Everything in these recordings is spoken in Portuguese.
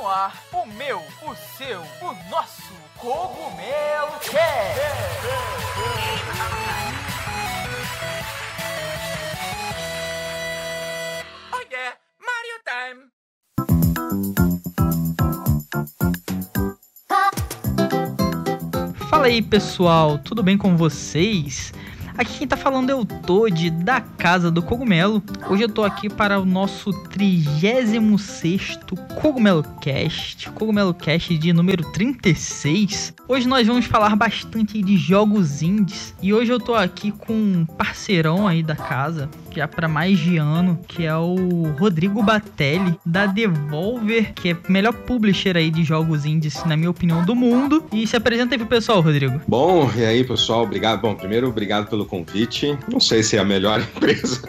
no ar o meu, o seu, o nosso Cogumelo Cast. Oh yeah, Mario Time. Fala aí pessoal, tudo bem com vocês? Aqui quem tá falando é o Toad da Casa do Cogumelo. Hoje eu tô aqui para o nosso 36 Cogumelo Cast, Cogumelo Cast de número 36. Hoje nós vamos falar bastante de jogos indies e hoje eu tô aqui com um parceirão aí da casa, já para mais de ano, que é o Rodrigo Batelli da Devolver, que é o melhor publisher aí de jogos indies, na minha opinião, do mundo. E se apresenta aí pro pessoal, Rodrigo. Bom, e aí, pessoal, obrigado. Bom, primeiro, obrigado pelo convite. Não sei se é a melhor empresa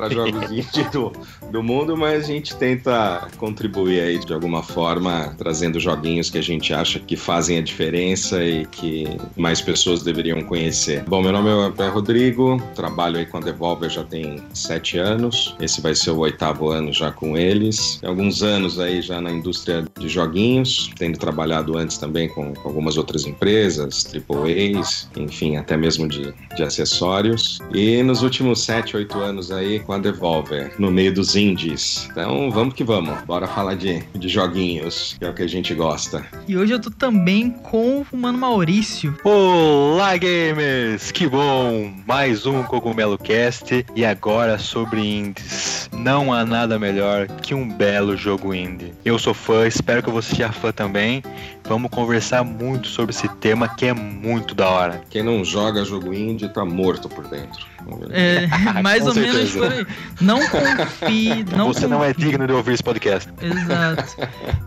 para jogos indie do, do mundo, mas a gente tenta contribuir aí de alguma forma, trazendo joguinhos que a gente acha que fazem a diferença e que mais pessoas deveriam conhecer. Bom, meu nome é Rodrigo, trabalho aí com a Devolver já tem sete anos. Esse vai ser o oitavo ano já com eles. Tem alguns anos aí já na indústria de joguinhos, tendo trabalhado antes também com algumas outras empresas, AAAs, enfim, até mesmo de, de acessórios. E nos últimos sete, oito anos aí com a Devolver, no meio dos indies. Então vamos que vamos, bora falar de, de joguinhos, que é o que a gente gosta. E hoje eu tô também com o Mano Maurício. Olá, gamers! Que bom! Mais um Cogumelo Cast e agora sobre indies. Não há nada melhor que um belo jogo indie. Eu sou fã, espero que você seja fã também. Vamos conversar muito sobre esse tema que é muito da hora. Quem não joga jogo indie tá morto por dentro. É, mais ou menos certeza. por aí. Não confie, não você não é confie. digno de ouvir esse podcast. Exato.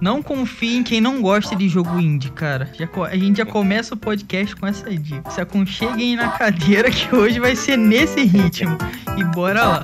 Não confie em quem não gosta de jogo indie, cara. Já a gente já começa o podcast com essa dica. Se aconcheguem na cadeira que hoje vai ser nesse ritmo. E bora lá.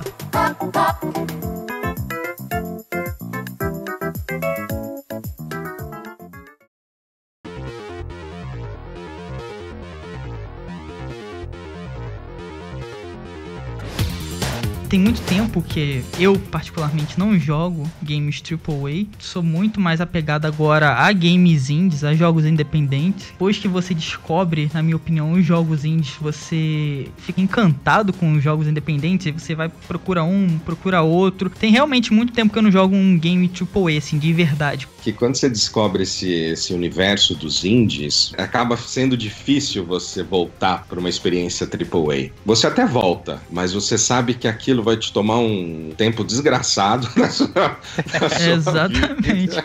Tem muito tempo que eu, particularmente, não jogo games AAA. Sou muito mais apegado agora a games indies, a jogos independentes. Depois que você descobre, na minha opinião, os jogos indies, você fica encantado com os jogos independentes. e Você vai procura um, procura outro. Tem realmente muito tempo que eu não jogo um game AAA, assim, de verdade. que quando você descobre esse, esse universo dos indies, acaba sendo difícil você voltar para uma experiência AAA. Você até volta, mas você sabe que aquilo vai te tomar um tempo desgraçado na sua, na sua Exatamente. vida.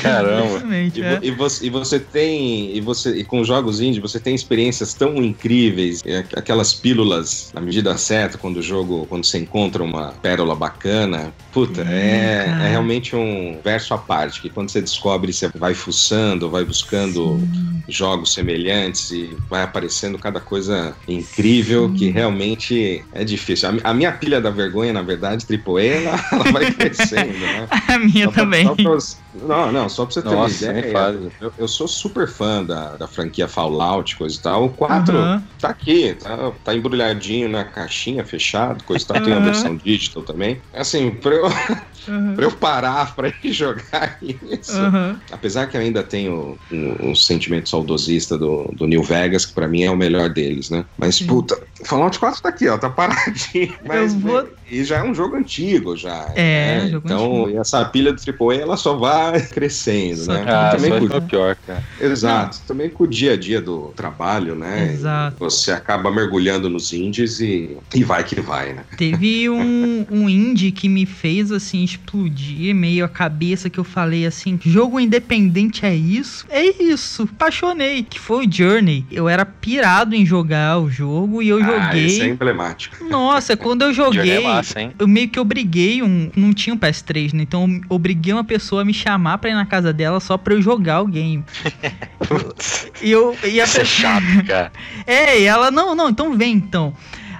Caramba. Exatamente, E, é. e você, e você tem e você e com jogos indie você tem experiências tão incríveis aqu- aquelas pílulas na medida certa quando o jogo quando você encontra uma pérola bacana puta é, é realmente um verso à parte que quando você descobre você vai fuçando vai buscando Sim. jogos semelhantes e vai aparecendo cada coisa incrível Sim. que realmente é difícil a, a minha pilha da vergonha na verdade AAA ela, ela vai crescendo né A minha só pra- também. só pra você- não, não, só pra você ter Nossa, uma ideia. Eu, eu sou super fã da, da franquia Fallout, coisa e tal. O 4 Aham. tá aqui, tá, tá embrulhadinho na caixinha, fechado, coisa e tal. Tem uma Aham. versão digital também. Assim, pra eu, Aham. pra eu parar pra ir jogar isso. Aham. Apesar que eu ainda tenho um, um sentimento saudosista do, do New Vegas, que pra mim é o melhor deles, né? Mas, Sim. puta, Fallout 4 tá aqui, ó, tá paradinho. Mas, vou- E já é um jogo antigo, já. É, né? jogo Então, antigo. essa pilha do AAA, ela só vai crescendo, Só né? Ah, também só com, foi pior, cara. exato. Também com o dia a dia do trabalho, né? Exato. Você acaba mergulhando nos indies e, e vai que vai, né? Teve um, um indie que me fez assim explodir meio a cabeça que eu falei assim: jogo independente é isso? É isso, apaixonei. Que foi o Journey. Eu era pirado em jogar o jogo e eu Ah, esse é joguei. emblemático. Nossa, quando eu Journey joguei. É massa, hein? Eu meio que obriguei um. Não tinha um PS3, né? Então eu obriguei uma pessoa a me chamar pra ir na casa dela só pra eu jogar o game. E eu. E a Isso é pessoa- chato, cara. É, e ela, não, não, então vem então.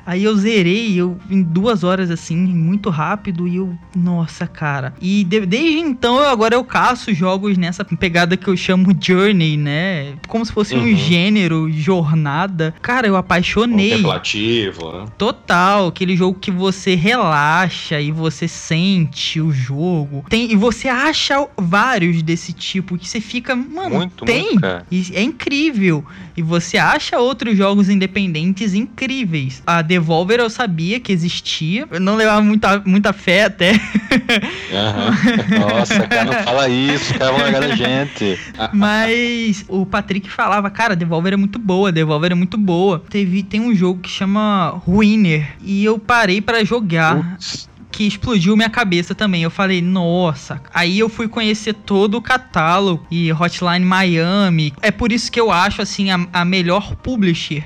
Aí eu zerei, eu em duas horas assim, muito rápido, e eu, nossa, cara. E de- desde então eu agora eu caço jogos nessa pegada que eu chamo Journey, né? Como se fosse um Uhum. gênero, jornada. Cara, eu apaixonei. Contemplativo, né? Total, aquele jogo que você relaxa e você sente o jogo. Tem, e você acha vários desse tipo que você fica, mano, Muito, tem. muito. E é incrível. E você acha outros jogos independentes incríveis. A Devolver eu sabia que existia. Eu não levava muita, muita fé até. Aham. Nossa, cara, não fala isso, caras vão largar da gente. Mas o Patrick falava, cara, Devolver é muito boa, Devolver é muito boa. Teve, tem um jogo que chama Ruiner. E eu parei pra jogar. Que explodiu minha cabeça também. Eu falei, nossa. Aí eu fui conhecer todo o catálogo e Hotline Miami. É por isso que eu acho, assim, a, a melhor publisher.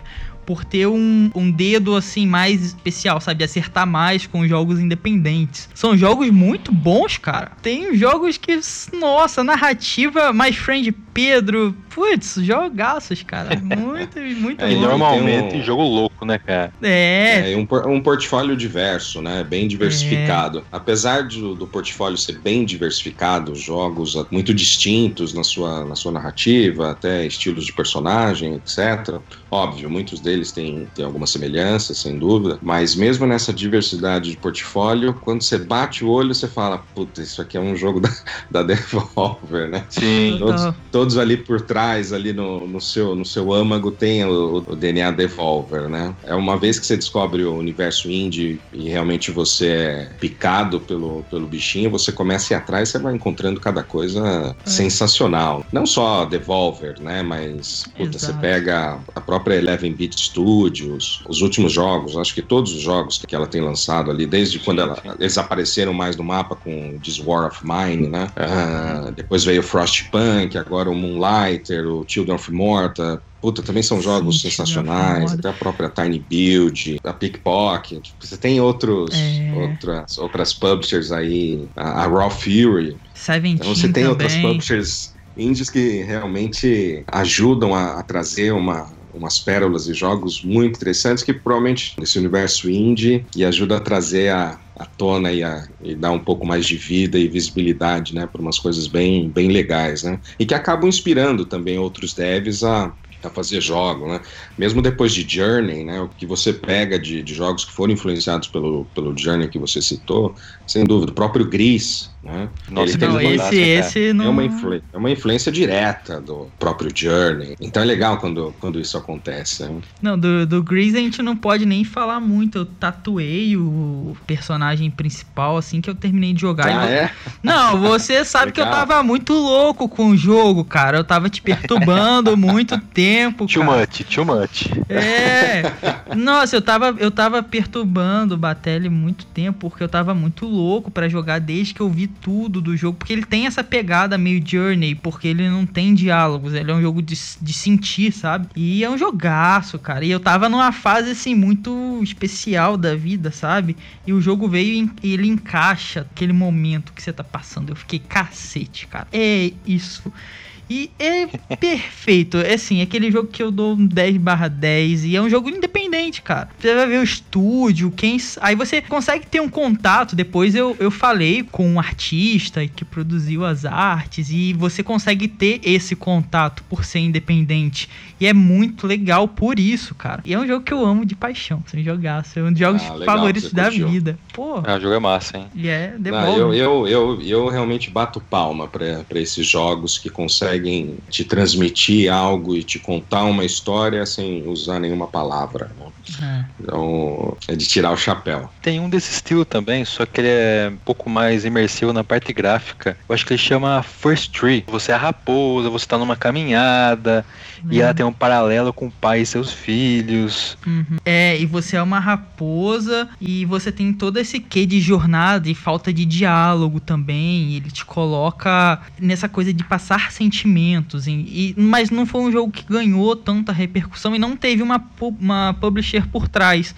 Por ter um, um dedo, assim, mais especial, sabe? Acertar mais com jogos independentes. São jogos muito bons, cara. Tem jogos que, nossa, narrativa, My Friend Pedro. Putz, jogaços, cara. Muito, muito É, E normalmente tem um- jogo louco, né, cara? É, É, um, um portfólio diverso, né? Bem diversificado. Apesar de- do portfólio ser bem diversificado, jogos ah, muito distintos na sua, na sua narrativa, até estilos de personagem, etc. Óbvio, muitos deles têm, têm algumas semelhanças, sem dúvida, mas mesmo nessa diversidade de portfólio, quando você bate o olho, você fala, puta, isso aqui é um jogo da, da Devolver, né? Sim. Todos, todos ali por trás, ali no, no, seu, no seu âmago, tem o, o DNA Devolver, né? É uma vez que você descobre o universo indie e realmente você é picado pelo, pelo bichinho, você começa a ir atrás e você vai encontrando cada coisa sensacional. Não só Devolver, né? Mas puta, você Exato. pega a própria Eleven Beat Studios, os últimos jogos, acho que todos os jogos que ela tem lançado ali, desde quando ela, eles apareceram mais no mapa com This War of Mine, né? Ah, depois veio Frostpunk, agora o Moonlighter, o Children of Morta. Puta, também são jogos Sim, sensacionais, até a própria Tiny Build, a Pickpocket. Você tem outros, É. outras, outras publishers aí, a, a Raw Fury. Seventeen Então você tem outras também. publishers indies que realmente ajudam a, a trazer uma, umas pérolas e jogos muito interessantes que provavelmente nesse universo indie e ajuda a trazer a, à tona e, a, e dar um pouco mais de vida e visibilidade, né, para umas coisas bem, bem legais, né, e que acabam inspirando também outros devs a a fazer jogos, né? Mesmo depois de Journey, né? O que você pega de, de jogos que foram influenciados pelo, pelo Journey que você citou, sem dúvida, o próprio Gris, né? Nossa, Ele Não, esse, esse é não. uma, influ- é uma influência direta do próprio Journey. Então é legal quando, quando isso acontece. né? Não, do, do Grease a gente não pode nem falar muito. Eu tatuei o personagem principal assim que eu terminei de jogar. Ah, E vo- é? Não, você sabe que eu tava muito louco com o jogo, cara. Eu tava te perturbando muito tempo, Too cara. much, too much. É. Nossa, eu tava, eu tava perturbando o Batelli muito tempo, porque eu tava muito louco pra jogar desde que eu vi tudo do jogo. Porque ele tem essa pegada meio Journey, porque ele não tem diálogos, ele é um jogo de, de sentir, sabe? E é um jogaço, cara. E eu tava numa fase, assim, muito especial da vida, sabe? E o jogo veio e ele encaixa aquele momento que você tá passando. Eu fiquei cacete, cara. É isso. E é perfeito. É assim, aquele jogo que eu dou um 10 barra 10 e é um jogo independente, cara. Você vai ver o estúdio, quem. Aí você consegue ter um contato. Depois eu, eu falei com um artista que produziu as artes e você consegue ter esse contato por ser independente. E é muito legal por isso, cara. E é um jogo que eu amo de paixão, sem jogar. É um dos jogos Ah, legal, favoritos da curtiu. vida. Pô, Ah, o jogo é massa, hein? e é Não, devolve. eu, eu, eu, eu realmente bato palma para esses jogos que conseguem te transmitir algo e te contar uma história sem usar nenhuma palavra. né? É. Então é de tirar o chapéu. Tem um desse estilo também, só que ele é um pouco mais imersivo na parte gráfica. Eu acho que ele chama First Tree. Você é a raposa, você tá numa caminhada, e ela tem um paralelo com o pai e seus filhos. Uhum. É, e você é uma raposa e você tem todo esse quê de jornada e falta de diálogo também. e ele te coloca nessa coisa de passar sentimentos. E, e- mas não foi um jogo que ganhou tanta repercussão e não teve uma, uma publisher por trás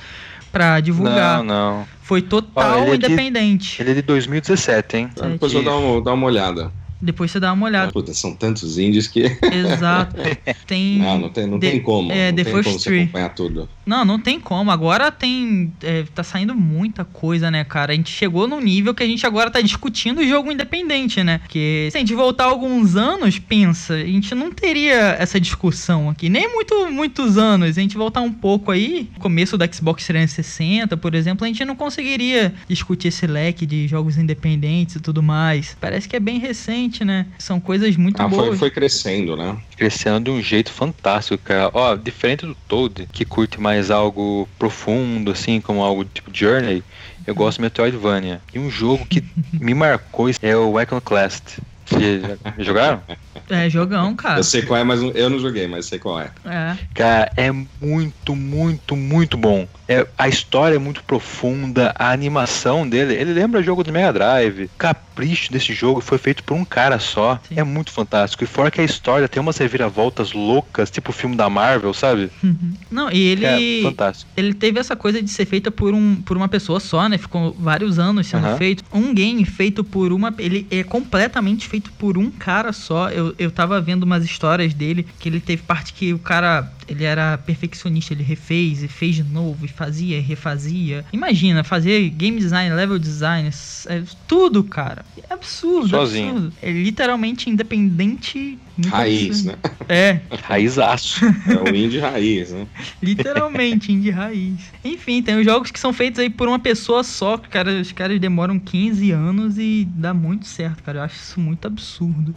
pra divulgar. Não, não. Foi total Ó, ele é de- independente. Ele é de 2017, hein? Então, depois eu vou dar uma, dar uma olhada. Depois você dá uma olhada. Puta, são tantos indies que. Exato. Tem. Não, não tem, não The- tem como. é, não The tem First como você Tree. acompanhar tudo. Não, não tem como. Agora tem. é, tá saindo muita coisa, né, cara? A gente chegou num nível que a gente agora tá discutindo o jogo independente, né? Porque se a gente voltar alguns anos, pensa, a gente não teria essa discussão aqui. Nem muito, muitos anos. A gente voltar um pouco aí, começo do Xbox 360, por exemplo, a gente não conseguiria discutir esse leque de jogos independentes e tudo mais. Parece que é bem recente, né? São coisas muito Ah, boas. foi, foi crescendo, né? Crescendo de um jeito fantástico, cara. Ó, diferente do Toad, que curte mais algo profundo, assim, como algo tipo Journey, eu gosto de Metroidvania. E um jogo que me marcou é o Iconoclast. Vocês jogaram? É, jogão, cara. Eu sei qual é, mas eu não joguei, mas sei qual é. É. Cara, é muito, muito, muito bom. É, a história é muito profunda, a animação dele, ele lembra jogo do Mega Drive. O capricho desse jogo foi feito por um cara só. Sim. É muito fantástico. E fora que a história tem umas reviravoltas loucas, tipo o filme da Marvel, sabe? Uhum. Não, e ele. É fantástico. ele teve essa coisa de ser feita por, um, por uma pessoa só, né? Ficou vários anos sendo Aham. feito. Um game feito por uma. Ele é completamente feito por um cara só. Eu, eu tava vendo umas histórias dele que ele teve parte que o cara. Ele era perfeccionista, ele refez e fez de novo, e fazia e refazia. Imagina, fazer game design, level design, é tudo, cara. É absurdo, Sozinho. absurdo. É literalmente independente. Raiz, absurdo. né? É, Raizaço. É o indie raiz, né? Literalmente, indie raiz. Enfim, tem os jogos que são feitos aí por uma pessoa só, que cara, os caras demoram 15 anos e dá muito certo, cara. Eu acho isso muito absurdo.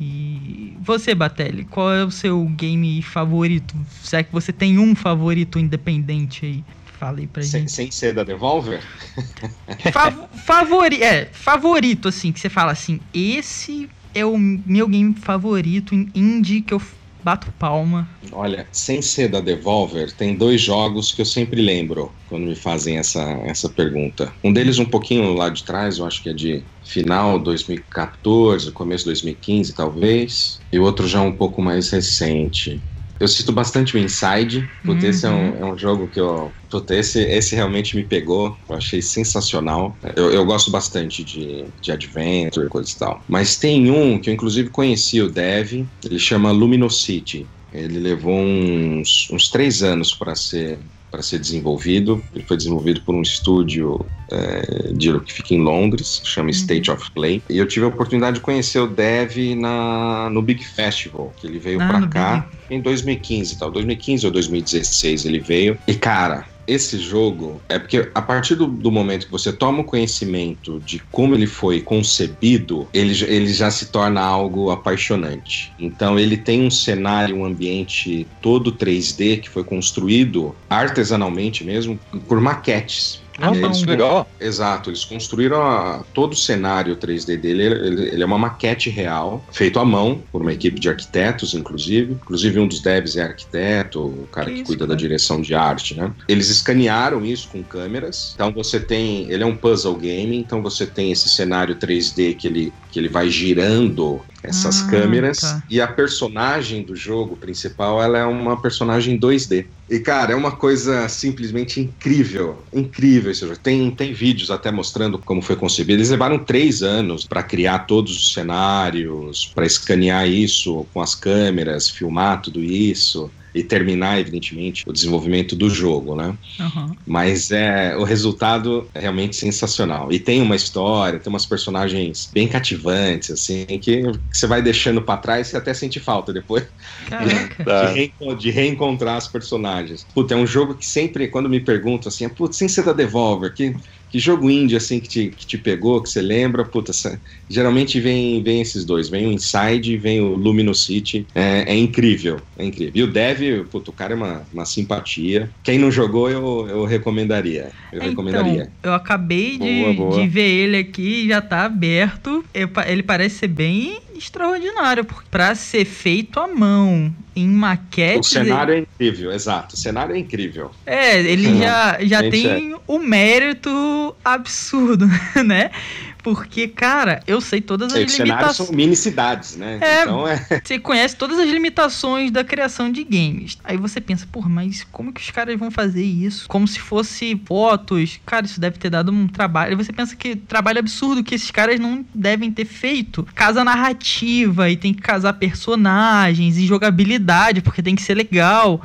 E você, Batelli, qual é o seu game favorito? Será que você tem um favorito independente aí? Fala aí pra Sem, gente. sem ser da Devolver? Fav favori é, favorito, assim, que você fala assim, esse é o meu game favorito indie que eu bato palma. Olha, sem ser da Devolver, tem dois jogos que eu sempre lembro quando me fazem essa, essa pergunta. Um deles um pouquinho lá de trás, eu acho que é de final 2014, começo 2015 talvez, e outro já um pouco mais recente. Eu cito bastante o Inside, porque esse é um, é um jogo que eu. Puta, esse, esse realmente me pegou, eu achei sensacional. Eu, eu gosto bastante de, de Adventure coisa e tal. Mas tem um que eu inclusive conheci o Dev, ele chama Luminosity. Ele levou uns, uns três anos para ser para ser desenvolvido. Ele foi desenvolvido por um estúdio é, de, que fica em Londres, chama State of Play. E eu tive a oportunidade de conhecer o Dev na, no Big Festival, que ele veio Ah, para cá em 2015, tal, 2015 ou 2016 ele veio. E cara, esse jogo é porque a partir do, do, momento que você toma o conhecimento de como ele foi concebido, ele, ele já se torna algo apaixonante. Então ele tem um cenário, um ambiente todo 3D que foi construído artesanalmente mesmo por maquetes. Ah, é legal. Exato, eles construíram a- todo o cenário 3D dele. Ele, ele é uma maquete real, feito à mão, por uma equipe de arquitetos, inclusive. Inclusive, um dos devs é arquiteto, o cara Que que, cuida da cara? direção de arte, né? Eles escanearam isso com câmeras. Então você tem. Ele é um puzzle game, então você tem esse cenário 3D que ele, que ele vai girando essas Ah, câmeras. tá. E a personagem do jogo principal, ela é uma personagem 2D. E, cara, é uma coisa simplesmente incrível. Incrível esse jogo. Tem, tem vídeos até mostrando como foi concebido. Eles levaram três anos para criar todos os cenários, para escanear isso com as câmeras, filmar tudo isso. E terminar, evidentemente, o desenvolvimento do jogo, né? Aham. Mas é o resultado é realmente sensacional. E tem uma história, tem umas personagens bem cativantes, assim, que, que você vai deixando pra trás e até sente falta depois de, de reencontrar as personagens. Puta, é um jogo que sempre, quando me perguntam assim, putz, sem ser da Devolver, que, que jogo indie assim que te, que te pegou, que você lembra, puta, geralmente vem, vem esses dois, vem o Inside e vem o Luminosity. É, é incrível, é incrível. E o Dev, puta, o cara é uma, uma simpatia. Quem não jogou, eu, eu recomendaria. Eu recomendaria. Então, eu acabei de, Boa, boa. de ver ele aqui, já tá aberto. Ele parece ser bem extraordinário, porque pra ser feito à mão, em O maquetes... cenário é incrível, exato. O cenário é incrível. É, ele já, já gente, tem o mérito absurdo, né? Porque, cara, eu sei todas as cenários limitações. são mini cidades, né? É. Então é. Você conhece todas as limitações da criação de games. Aí você pensa, porra, mas como que os caras vão fazer isso? Como se fosse fotos. Cara, isso deve ter dado um trabalho. Aí você pensa que trabalho absurdo que esses caras não devem ter feito. Casa narrativa e tem que casar personagens e jogabilidade, porque tem que ser legal.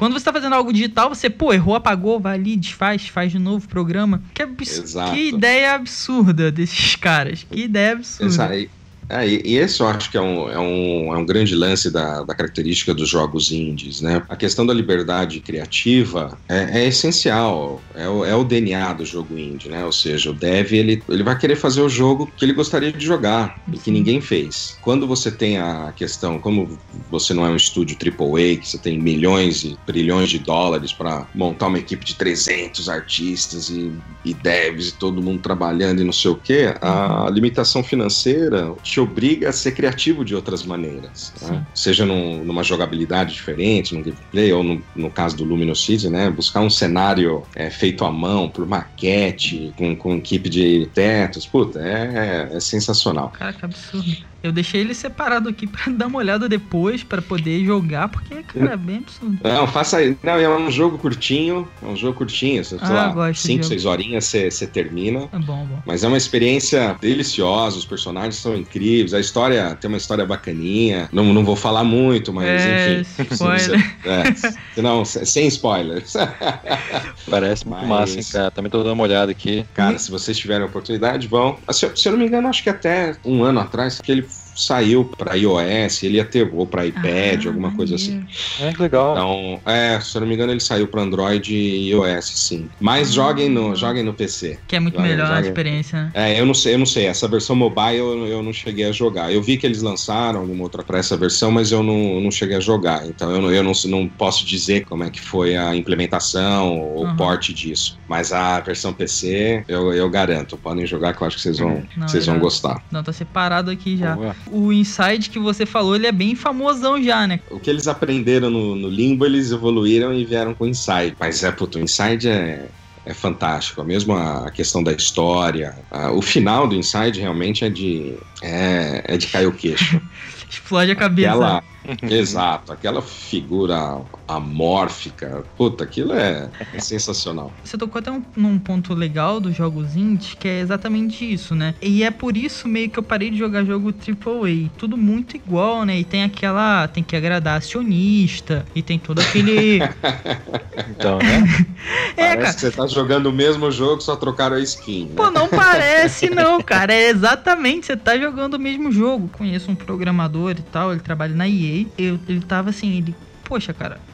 Quando você tá fazendo algo digital, você, pô, errou, apagou, vai ali, desfaz, faz de novo, programa. Que, abs... Exato. que ideia absurda desses caras. Que ideia absurda. Essa- e- é, e e esse eu acho que é um, é um, é um grande lance da, da característica dos jogos indies, né? A questão da liberdade criativa é, é essencial, é o, é o DNA do jogo indie, né? Ou seja, o dev, ele, ele vai querer fazer o jogo que ele gostaria de jogar e que ninguém fez. Quando você tem a questão, como você não é um estúdio AAA, que você tem milhões e trilhões de dólares para montar uma equipe de 300 artistas e, e devs e todo mundo trabalhando e não sei o quê, a limitação financeira te obriga a ser criativo de outras maneiras. né? Seja num- numa jogabilidade diferente, num gameplay, ou no, no caso do Luminous City, né? Buscar um cenário é, feito à mão, por maquete, com, com equipe de tetos. Puta, é, é sensacional. Cara, que absurdo. Eu deixei ele separado aqui pra dar uma olhada depois, pra poder jogar, porque, cara, é bem absurdo. Não, faça aí. Não, é um jogo curtinho, é um jogo curtinho, sei Ah, lá, gosto de 5, jogo. 6 horinhas você termina. É bom, bom. Mas é uma experiência deliciosa, os personagens são incríveis, a história tem uma história bacaninha. Não, não vou falar muito, mas É, enfim. spoiler. É, não, se- sem spoilers. Parece muito Mas- massa, hein, cara. Também tô dando uma olhada aqui. Cara, se vocês tiverem a oportunidade, vão. Ah, Se, eu- se eu não me engano, acho que até um ano atrás, que ele saiu pra iOS, ele ia ter, ou pra iPad, Ah, alguma coisa assim. É que legal. Então, é, se eu não me engano, ele saiu pra Android e iOS, sim. Mas Ah. joguem no, joguem no PC. Que é muito Joga- melhor a joga. experiência, né? É, eu não sei, eu não sei. Essa versão mobile eu, eu não cheguei a jogar. Eu vi que eles lançaram alguma outra pra essa versão, mas eu não, não cheguei a jogar. Então eu, não, eu não, não posso dizer como é que foi a implementação ou Uhum. o porte disso. Mas a versão PC, eu, eu garanto. Podem jogar que eu acho que vocês vão, Não, vocês vão gostar. Não, tá separado aqui já. Boa. O Inside que você falou, ele é bem famosão já, né? O que eles aprenderam no, no Limbo, eles evoluíram e vieram com o Inside. Mas é, puto, o Inside é, é fantástico. Mesmo a, questão da história. a- o final do Inside realmente é de, é, é de cair o queixo. Explode a cabeça. Aquela, exato, aquela figura amórfica. Puta, aquilo é, é sensacional. Você tocou até um, num ponto legal dos jogos indies, que é exatamente isso, né? E é por isso meio que eu parei de jogar jogo AAA. Tudo muito igual, né? E tem aquela. Tem que agradar acionista. E tem todo aquele. Então, né? é, Parece cara. que você tá jogando o mesmo jogo, só trocaram a skin. Né? Pô, não parece não, cara. É exatamente, você tá jogando o mesmo jogo. Conheço um programador e tal, ele trabalha na Eu, ele tava assim, ele, poxa, cara,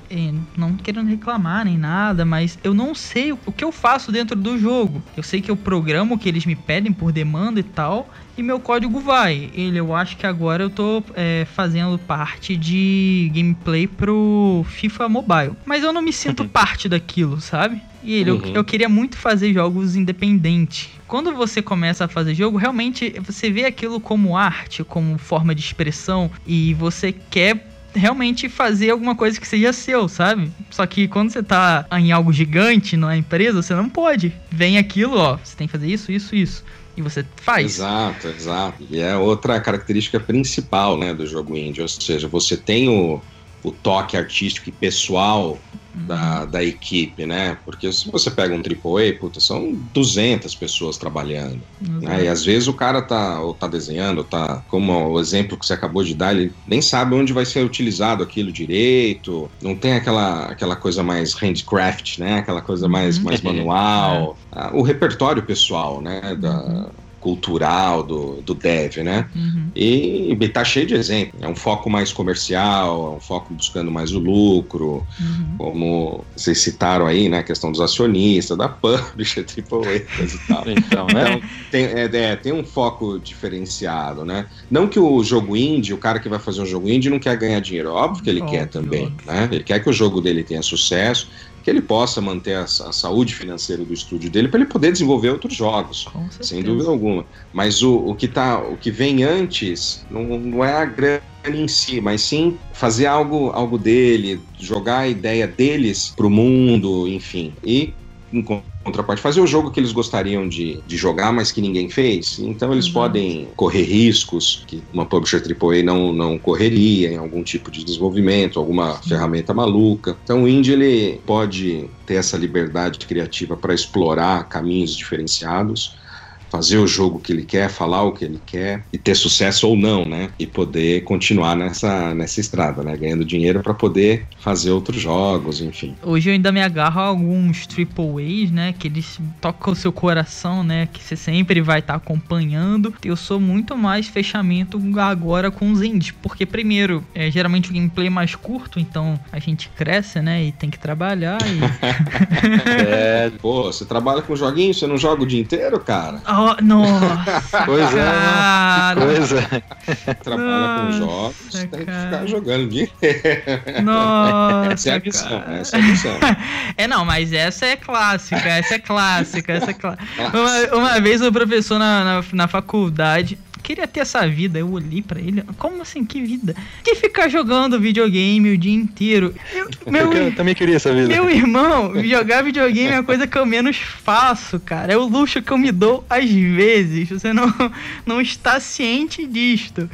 não querendo reclamar nem nada, mas eu não sei o, que eu faço dentro do jogo. Eu sei que eu programo o que eles me pedem por demanda e tal, e meu código vai. Ele, eu acho que agora eu tô eh, fazendo parte de gameplay pro FIFA Mobile. Mas eu não me sinto parte daquilo, sabe? E ele, eu, Uhum. eu queria muito fazer jogos independentes. Quando você começa a fazer jogo, realmente você vê aquilo como arte, como forma de expressão, e você quer realmente fazer alguma coisa que seja seu, sabe? Só que quando você tá em algo gigante na empresa, você não pode. Vem aquilo, ó, você tem que fazer isso, isso, isso. E você faz. Exato, exato. E é outra característica principal né, do jogo indie. Ou seja, você tem o, o toque artístico e pessoal da, da equipe, né? Porque se você pega um AAA, puta, são 200 pessoas trabalhando. né? E às vezes o cara tá, ou tá desenhando, ou tá, como o exemplo que você acabou de dar, ele nem sabe onde vai ser utilizado aquilo direito, não tem aquela, aquela coisa mais handcraft, né? Aquela coisa mais, Uhum. mais manual. Ah, O repertório pessoal, né? Da, Uhum. Cultural do, do dev, né? Uhum. E, e tá cheio de exemplos. É um foco mais comercial, é um foco buscando mais o lucro, Uhum. como vocês citaram aí, né? A questão dos acionistas, da publisher, AAA, e tal. Então, né? Então, tem, é, é, tem um foco diferenciado, né? Não que o jogo indie, o cara que vai fazer um jogo indie não quer ganhar dinheiro. Óbvio que ele Óbvio, quer também, óbvio. né? Ele quer que o jogo dele tenha sucesso, que ele possa manter a, a saúde financeira do estúdio dele para ele poder desenvolver outros jogos. Sem dúvida alguma. Mas o, o, que tá, o que vem antes não, não é a grana em si, mas sim fazer algo, algo dele, jogar a ideia deles pro mundo, enfim. E em contraparte, fazer o jogo que eles gostariam de, de jogar, mas que ninguém fez. Então eles Uhum. podem correr riscos que uma publisher AAA não, não correria em algum tipo de desenvolvimento, alguma ferramenta maluca. Então o indie ele pode ter essa liberdade criativa para explorar caminhos diferenciados fazer o jogo que ele quer, falar o que ele quer e ter sucesso ou não, né? E poder continuar nessa, nessa estrada, né? Ganhando dinheiro para poder fazer outros jogos, enfim. Hoje eu ainda me agarro a alguns triple A's, né? Que eles tocam o seu coração, né? Que você sempre vai estar acompanhando. Eu sou muito mais fechamento agora com os indies. Porque, primeiro, é geralmente o gameplay é mais curto, então a gente cresce, né? E tem que trabalhar. E... É, Pô, você trabalha com joguinhos, você não joga o dia inteiro, cara? Oh, nossa! Pois é, cara, coisa. Trabalha com Nossa, jogos, tem que cara. ficar jogando inteiro. Nossa, Essa é a missão, cara. essa é a missão. É, não, mas essa é clássica, essa é clássica, essa é clássica. Uma, uma vez o professor na, na, na faculdade queria ter essa vida. Eu olhei pra ele, como assim, que vida? Que ficar jogando videogame o dia inteiro. Eu- meu, Eu também queria essa vida. meu irmão, jogar videogame é a coisa que eu menos faço, cara. É o luxo que eu me dou às vezes. Você não, não está ciente disto.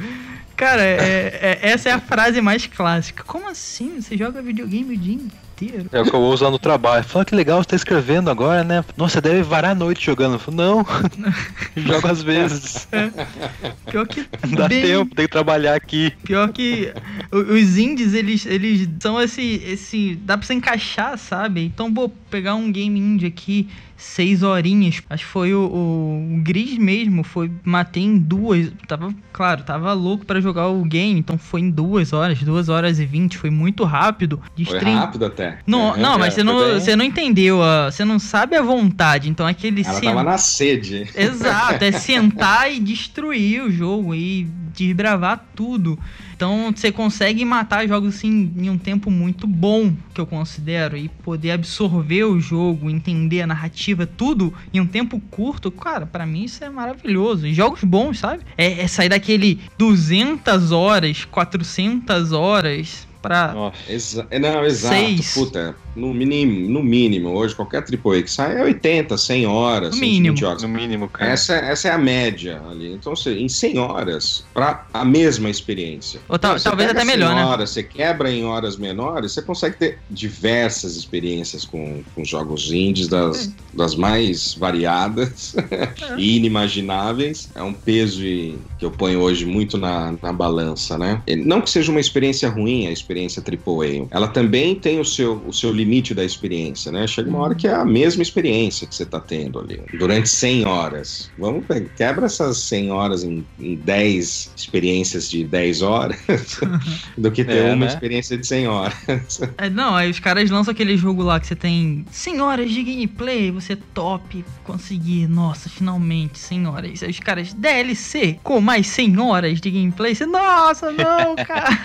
Cara, é- é- essa é a frase mais clássica. Como assim? Você joga videogame o dia inteiro? É o que eu vou usar no trabalho. Fala que legal, você tá escrevendo agora, né? Nossa, deve varar a noite jogando. Falo, não, jogo às vezes. Pior que. Não dá bem- tempo, tem que trabalhar aqui. Pior que os indies, eles, eles são esse, esse. Dá pra você encaixar, sabe? Então, vou pegar um game indie aqui, seis horinhas. Acho que foi o, o, o Gris mesmo. Foi. Matei em duas. Tava, claro, tava louco pra jogar o game. Então foi em duas horas, duas horas e vinte. Foi muito rápido. Foi rápido até. Não, É, não, é, mas você não, bem. você não entendeu. a- Você não sabe a vontade. Então aquele Ela sen- tava na sede. Exato, é sentar e destruir o jogo e desbravar tudo. Então você consegue matar jogos assim em um tempo muito bom, que eu considero, e poder absorver o jogo, entender a narrativa, tudo em um tempo curto, cara, pra mim isso é maravilhoso. E jogos bons, sabe? É, é sair daquele 200 horas, 400 horas pra Nossa. Exa é, não, exato. Seis. Puta, no mínimo, no mínimo, hoje qualquer AAA que sai é 80, 100 horas, No 120 mínimo. horas. No mínimo, cara. Essa, essa é a média ali. Então, você, em 100 horas, para a mesma experiência. Ou tal- Então, você talvez pega até 100 melhor, né? horas, Você quebra em horas menores, você consegue ter diversas experiências com, com jogos indies das, das mais variadas e inimagináveis. É um peso que eu ponho hoje muito na, na balança, né? Não que seja uma experiência ruim, a experiência AAA. Ela também tem o seu, o seu limite da experiência, né? Chega uma hora que é a mesma experiência que você está tendo ali, durante 100 horas. Vamos pegar, quebra essas 100 horas em, em 10 experiências de 10 horas do que ter É, uma né? experiência de 100 horas. É, não, aí os caras lançam aquele jogo lá que você tem 100 horas de gameplay, você top, conseguir, nossa, finalmente 100 horas. Aí os caras, DLC, com mais 100 horas de gameplay, você, nossa, não, cara.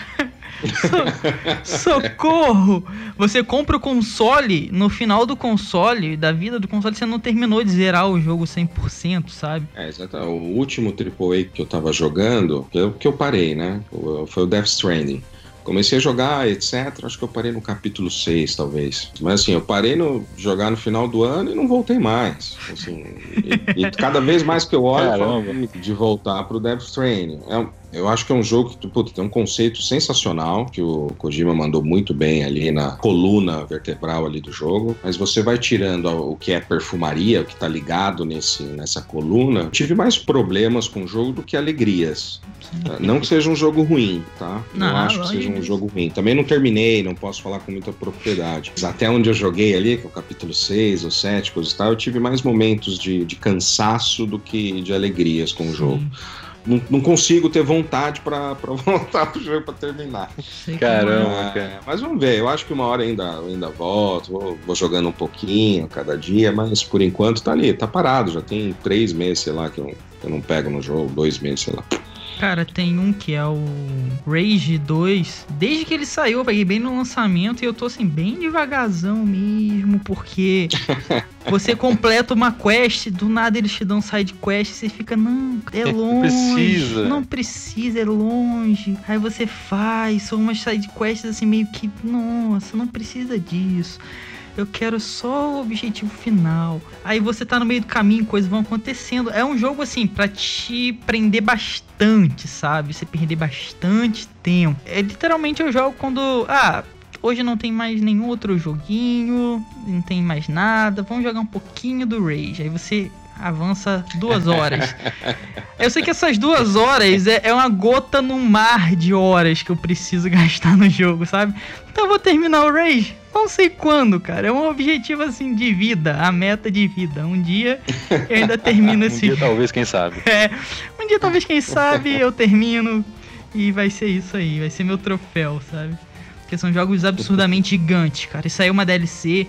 So- socorro! Você compra o console, no final do console, da vida do console, você não terminou de zerar o jogo 100%, sabe? É, exato. O último AAA que eu tava jogando, que eu, que eu parei, né? Foi o Death Stranding. Comecei a jogar, etc. Acho que eu parei no capítulo 6, talvez. Mas assim, eu parei no jogar no final do ano e não voltei mais. Assim, e, e cada vez mais que eu olho, Caramba. de voltar pro Death Stranding. É um- eu acho que é um jogo que puta, tem um conceito sensacional, que o Kojima mandou muito bem ali na coluna vertebral ali do jogo. Mas você vai tirando o que é perfumaria, o que tá ligado nesse, nessa coluna. Eu tive mais problemas com o jogo do que alegrias. Não que seja um jogo ruim, tá? Não, Não, acho que longe seja um jogo ruim. Também não terminei, não posso falar com muita propriedade. Mas até onde eu joguei ali, que é o capítulo 6 ou 7, coisa e tal, eu tive mais momentos de, de cansaço do que de alegrias com o jogo. Não, não consigo ter vontade pra, pra voltar pro jogo pra terminar. Caramba. Cara. mas vamos ver, eu acho que uma hora ainda, eu ainda volto, vou, vou jogando um pouquinho cada dia, mas por enquanto tá ali, tá parado, já tem três meses, sei lá, que eu, eu não pego no jogo, dois meses, sei lá. Cara, tem um que é o Rage 2. Desde que ele saiu, eu peguei bem no lançamento e eu tô assim, bem devagarzão mesmo, porque você completa uma quest, do nada eles te dão side quest, você fica, não, é longe. precisa. Não precisa, é longe. Aí você faz, são umas side quests assim, meio que, nossa, não precisa disso. Eu quero só o objetivo final. Aí você tá no meio do caminho, coisas vão acontecendo. É um jogo assim para te prender bastante, sabe? Você perder bastante tempo. É literalmente eu jogo quando, ah, hoje não tem mais nenhum outro joguinho, não tem mais nada, vamos jogar um pouquinho do Rage. Aí você avança duas horas. eu sei que essas duas horas é, é, uma gota no mar de horas que eu preciso gastar no jogo, sabe? Então eu vou terminar o Rage. Não sei quando, cara. É um objetivo assim de vida, a meta de vida. Um dia eu ainda termino esse. um dia talvez, quem sabe. É. Um dia talvez, quem sabe, eu termino e vai ser isso aí. Vai ser meu troféu, sabe? Porque são jogos absurdamente gigantes, cara. Isso aí é uma DLC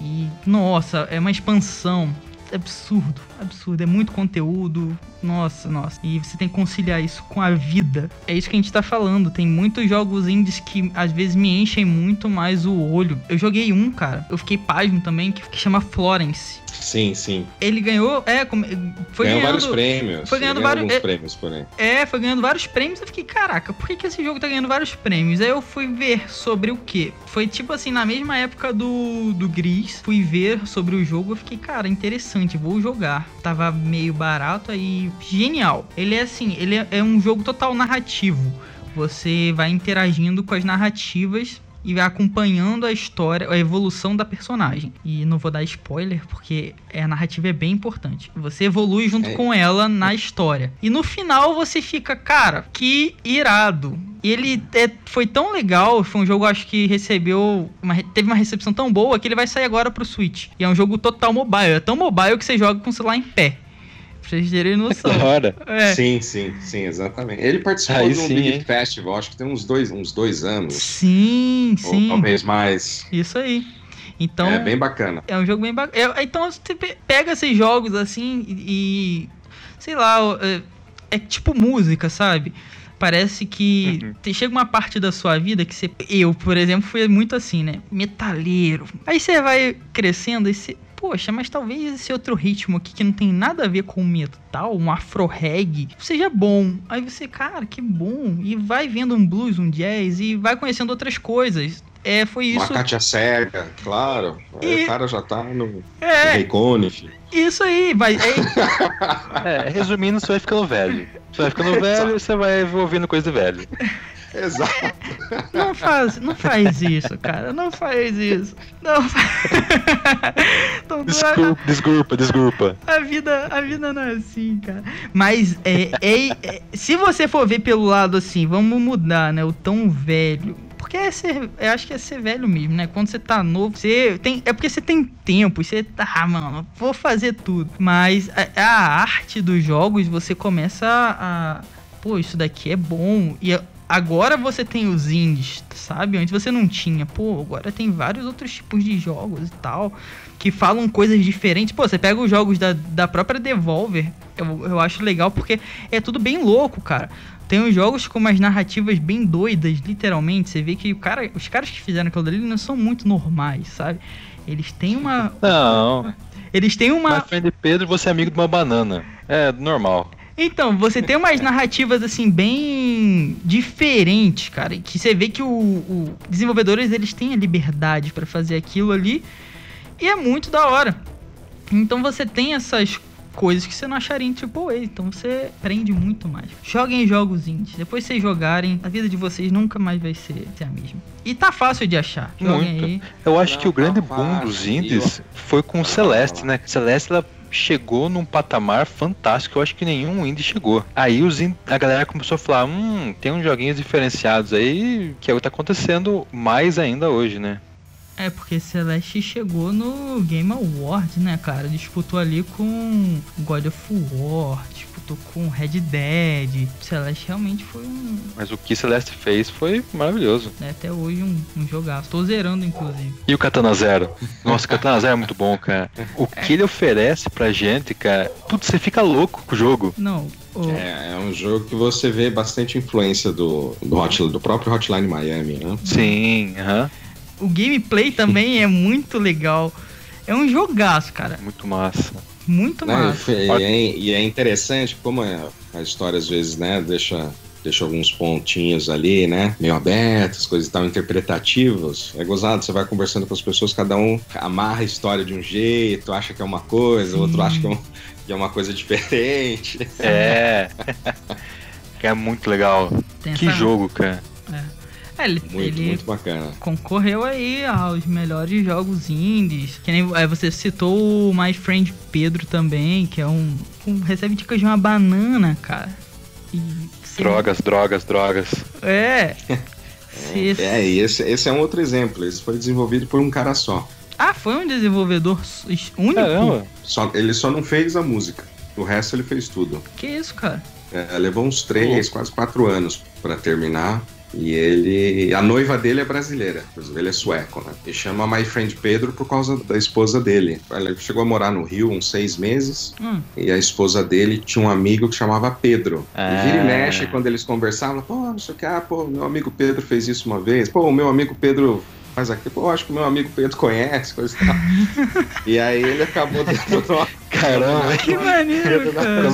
e, nossa, é uma expansão absurdo, absurdo. É muito conteúdo. Nossa, nossa. E você tem que conciliar isso com a vida. É isso que a gente tá falando. Tem muitos jogos indies que às vezes me enchem muito mais o olho. Eu joguei um, cara. Eu fiquei pasmo também, que, que chama Florence. Sim, sim. Ele ganhou, é, foi ganhou ganhando vários prêmios. Foi ganhando vários é, prêmios, porém. É, foi ganhando vários prêmios. Eu fiquei, caraca, por que, que esse jogo tá ganhando vários prêmios? Aí eu fui ver sobre o que. Foi tipo assim, na mesma época do, do Gris, fui ver sobre o jogo. Eu fiquei, cara, interessante, vou jogar. Tava meio barato aí, genial. Ele é assim, ele é, é um jogo total narrativo. Você vai interagindo com as narrativas e vai acompanhando a história, a evolução da personagem. E não vou dar spoiler, porque a narrativa é bem importante. Você evolui junto é. com ela na história. E no final você fica, cara, que irado. E ele é, foi tão legal, foi um jogo acho que recebeu, uma, teve uma recepção tão boa que ele vai sair agora pro Switch. E é um jogo total mobile, é tão mobile que você joga com o celular em pé vocês terem noção. Da hora. É. Sim, sim, sim, exatamente. Ele participou Aí de um sim, Big hein? Festival, acho que tem uns dois, uns dois anos. Sim, ou sim. talvez mais. Isso aí. Então, é bem bacana. É um jogo bem bacana. É, então você pega esses jogos assim e. Sei lá, é, é tipo música, sabe? Parece que uhum. chega uma parte da sua vida que você. Eu, por exemplo, fui muito assim, né? Metaleiro. Aí você vai crescendo e você poxa, mas talvez esse outro ritmo aqui que não tem nada a ver com metal, um afro reggae, seja bom. Aí você, cara, que bom. E vai vendo um blues, um jazz e vai conhecendo outras coisas. É, foi isso. Uma Katia Cega, claro. E... O cara já tá no é... Filho. Isso aí, vai. é, resumindo, você vai ficando velho. Você vai ficando velho e você vai ouvindo coisa de velho. Exato. Não faz, não faz isso, cara. Não faz isso. Não faz... desculpa, desculpa, desculpa. A vida, a vida não é assim, cara. Mas é, é, é, se você for ver pelo lado assim, vamos mudar, né? O tão velho. Porque é ser, eu acho que é ser velho mesmo, né? Quando você tá novo, você tem. É porque você tem tempo e você tá, ah, mano, vou fazer tudo. Mas a, a arte dos jogos, você começa a. Pô, isso daqui é bom. E Agora você tem os indies, sabe? Antes você não tinha. Pô, agora tem vários outros tipos de jogos e tal. Que falam coisas diferentes. Pô, você pega os jogos da, da própria Devolver. Eu, eu acho legal porque é tudo bem louco, cara. Tem uns jogos com umas narrativas bem doidas, literalmente. Você vê que o cara, os caras que fizeram aquilo dali não são muito normais, sabe? Eles têm uma. Não. Eles têm uma. Mas Pedro, você é amigo de uma banana. É normal. Então, você tem umas narrativas assim bem diferentes, cara, que você vê que o, o desenvolvedores eles têm a liberdade para fazer aquilo ali e é muito da hora. Então você tem essas coisas que você não acharia em AAA, então você aprende muito mais. Joguem jogos indies, depois vocês jogarem, a vida de vocês nunca mais vai ser, ser a mesma. E tá fácil de achar. Joguem muito. aí. Eu acho que o grande boom dos indies foi com o Celeste, né? Celeste ela chegou num patamar fantástico, eu acho que nenhum indie chegou. Aí os in... a galera começou a falar, hum, tem uns joguinhos diferenciados aí, que é o que tá acontecendo mais ainda hoje, né? É, porque Celeste chegou no Game Awards, né, cara? Disputou ali com God of War, disputou com Red Dead. Celeste realmente foi um. Mas o que Celeste fez foi maravilhoso. É até hoje um, um jogaço. Tô zerando, inclusive. E o Katana Zero? Nossa, o Katana Zero é muito bom, cara. O que ele oferece pra gente, cara, tudo você fica louco com o jogo. Não, é, é, um jogo que você vê bastante influência do, do, hot, do próprio Hotline Miami, né? Sim, aham. Uh -huh o gameplay também é muito legal. É um jogaço, cara. Muito massa. Muito massa. E é, e é interessante como é, a história às vezes, né, deixa deixa alguns pontinhos ali, né? Meio abertos, coisas e tal, interpretativos. É gozado, você vai conversando com as pessoas, cada um amarra a história de um jeito, acha que é uma coisa, o outro acha que é, um, que é uma coisa diferente. É. é muito legal. Tem Que essa- jogo, cara. É, ele, Muito, ele muito bacana. concorreu aí aos melhores jogos indies. Que nem é, você citou o My Friend Pedro também, que é um. um- recebe dicas de uma banana, cara. E. Drogas, drogas, drogas. É. É, e esse, esse é um outro exemplo. Esse foi desenvolvido por um cara só. Ah, foi um desenvolvedor único? Caramba. só ele só não fez a música. O resto ele fez tudo. Que isso, cara? É, levou uns três, quase quatro anos pra terminar. E ele. A noiva dele é brasileira, ele é sueco, né? E chama My Friend Pedro por causa da esposa dele. Ele chegou a morar no Rio uns seis meses. Hum, E a esposa dele tinha um amigo que chamava Pedro. Ah. E vira e mexe, quando eles conversavam, pô, não sei o que, ah, pô, meu amigo Pedro fez isso uma vez, pô, o meu amigo Pedro faz aqui, pô, acho que o meu amigo Pedro conhece, coisa e tal. e aí ele acabou dando nome Caramba. que maneiro, cara.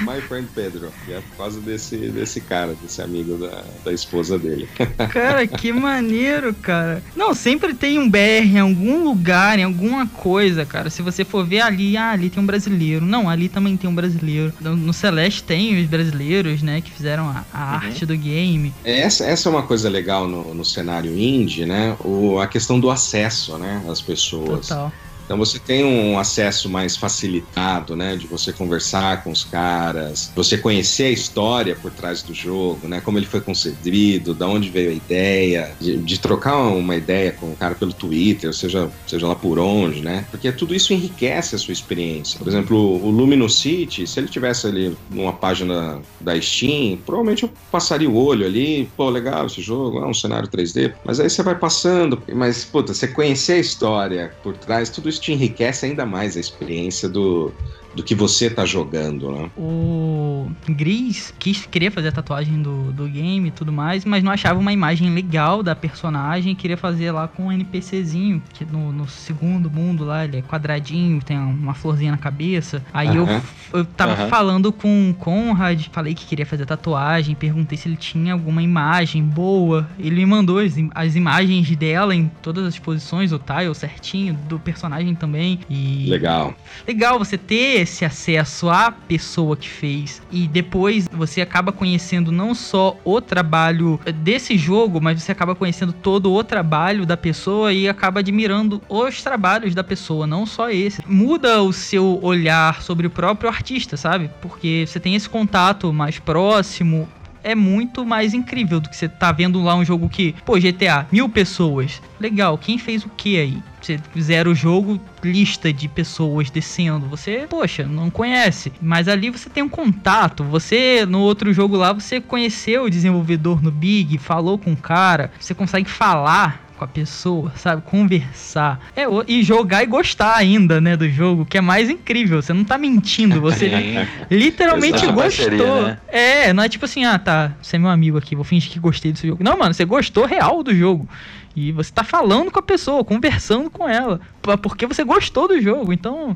My Friend Pedro. E é por causa desse, desse cara, desse amigo da, da esposa dele. Cara, que maneiro, cara. Não, sempre tem um BR em algum lugar, em alguma coisa, cara. Se você for ver ali, ah, ali tem um brasileiro. Não, ali também tem um brasileiro. No, no Celeste tem os brasileiros, né, que fizeram a, a arte do game. Essa, essa é uma coisa legal no, no cenário indie, né? O, a questão do acesso, né? Às pessoas. Total. Então você tem um acesso mais facilitado, né, de você conversar com os caras, você conhecer a história por trás do jogo, né, como ele foi concebido, da onde veio a ideia, de, de trocar uma ideia com o cara pelo Twitter, seja, seja lá por onde, né, porque tudo isso enriquece a sua experiência. Por exemplo, o Luminous City, se ele tivesse ali numa página da Steam, provavelmente eu passaria o olho ali, pô, legal esse jogo, é um cenário 3D, mas aí você vai passando, mas, puta, você conhecer a história por trás, tudo isso te enriquece ainda mais a experiência do, do que você tá jogando, né? O Gris quis, queria fazer a tatuagem do, do game e tudo mais, mas não achava uma imagem legal da personagem. Queria fazer lá com um NPCzinho, que no, no segundo mundo lá ele é quadradinho, tem uma florzinha na cabeça. Aí eu, eu tava falando com o Conrad, falei que queria fazer tatuagem, perguntei se ele tinha alguma imagem boa. Ele me mandou as, as imagens dela em todas as posições, o tile certinho, do personagem também. E Legal. legal você ter esse acesso à pessoa que fez e depois você acaba conhecendo não só o trabalho desse jogo, mas você acaba conhecendo todo o trabalho da pessoa e acaba admirando os trabalhos da pessoa, não só esse. Muda o seu olhar sobre o próprio artista, sabe? Porque você tem esse contato mais próximo. É muito mais incrível do que você tá vendo lá um jogo que, pô, GTA, mil pessoas. Legal, quem fez o que aí? Você zera o jogo, lista de pessoas descendo. Você, poxa, não conhece. Mas ali você tem um contato. Você, no outro jogo lá, você conheceu o desenvolvedor no Big, falou com o cara. Você consegue falar com a pessoa, sabe? Conversar. É, e jogar e gostar ainda, né, do jogo, que é mais incrível. Você não tá mentindo, você Sim. literalmente Exato. gostou. Parceria, né? É, não é tipo assim, ah, tá, você é meu amigo aqui, vou fingir que gostei desse jogo. Não, mano, você gostou real do jogo. E você tá falando com a pessoa, conversando com ela, porque você gostou do jogo. Então,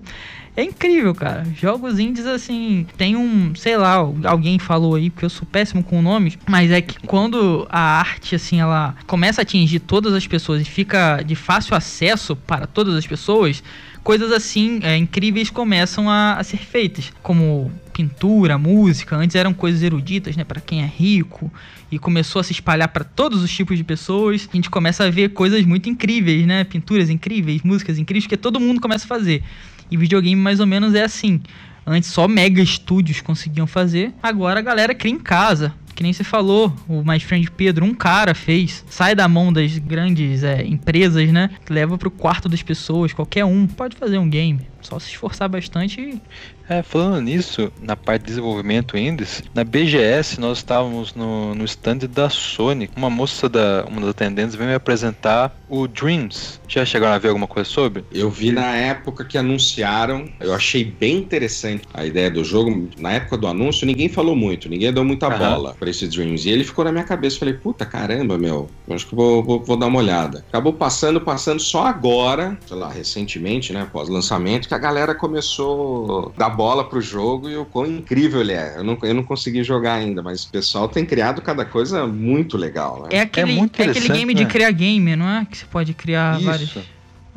é incrível, cara. Jogos indies, assim, tem um, sei lá, alguém falou aí, porque eu sou péssimo com nomes, mas é que quando a arte, assim, ela começa a atingir todas as pessoas e fica de fácil acesso para todas as pessoas, coisas assim é, incríveis começam a, a ser feitas, como pintura, música. Antes eram coisas eruditas, né, para quem é rico, e começou a se espalhar para todos os tipos de pessoas. A gente começa a ver coisas muito incríveis, né, pinturas incríveis, músicas incríveis que todo mundo começa a fazer. E videogame mais ou menos é assim. Antes só mega estúdios conseguiam fazer, agora a galera cria em casa. Que nem você falou, o My Friend Pedro, um cara fez. Sai da mão das grandes é, empresas, né? Leva pro quarto das pessoas, qualquer um pode fazer um game. Só se esforçar bastante É, falando nisso, na parte de desenvolvimento indies, na BGS nós estávamos no, no stand da Sony. Uma moça da uma das atendentes veio me apresentar o Dreams. Já chegaram a ver alguma coisa sobre? Eu vi na época que anunciaram, eu achei bem interessante a ideia do jogo. Na época do anúncio, ninguém falou muito, ninguém deu muita Aham. bola pra esse Dreams. E ele ficou na minha cabeça. Falei, puta caramba, meu, eu acho que vou, vou, vou dar uma olhada. Acabou passando, passando só agora, sei lá, recentemente, né, pós-lançamento, que a galera começou a dar bola pro jogo e o quão incrível ele é. Eu não, eu não consegui jogar ainda, mas o pessoal tem criado cada coisa muito legal, né? É aquele, É muito é aquele game de né? criar game, não é? Que você pode criar Isso. vários.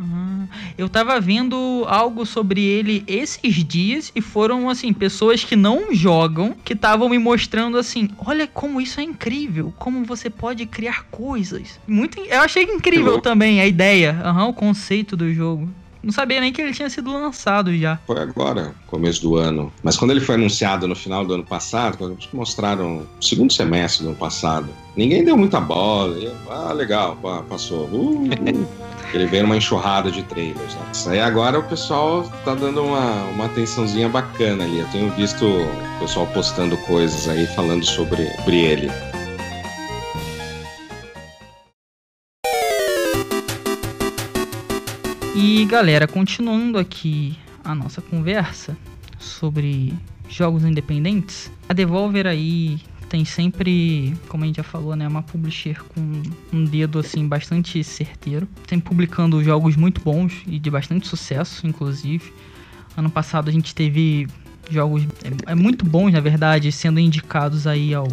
Ah, eu tava vendo algo sobre ele esses dias e foram assim pessoas que não jogam que estavam me mostrando assim, olha como isso é incrível, como você pode criar coisas. Muito, eu achei incrível também a ideia, aham, o conceito do jogo. Não sabia nem que ele tinha sido lançado já. Foi agora, começo do ano. Mas quando ele foi anunciado no final do ano passado, quando mostraram segundo semestre do ano passado, ninguém deu muita bola. Ah, legal, passou. Uh, uh. Ele veio numa enxurrada de trailers. Né? Isso aí agora o pessoal tá dando uma, uma atençãozinha bacana ali. Eu tenho visto o pessoal postando coisas aí falando sobre, sobre ele. E galera, continuando aqui a nossa conversa sobre jogos independentes, a Devolver aí tem sempre, como a gente já falou, né, uma publisher com um dedo assim bastante certeiro, sempre publicando jogos muito bons e de bastante sucesso, inclusive. Ano passado a gente teve jogos é, é muito bons, na verdade, sendo indicados aí ao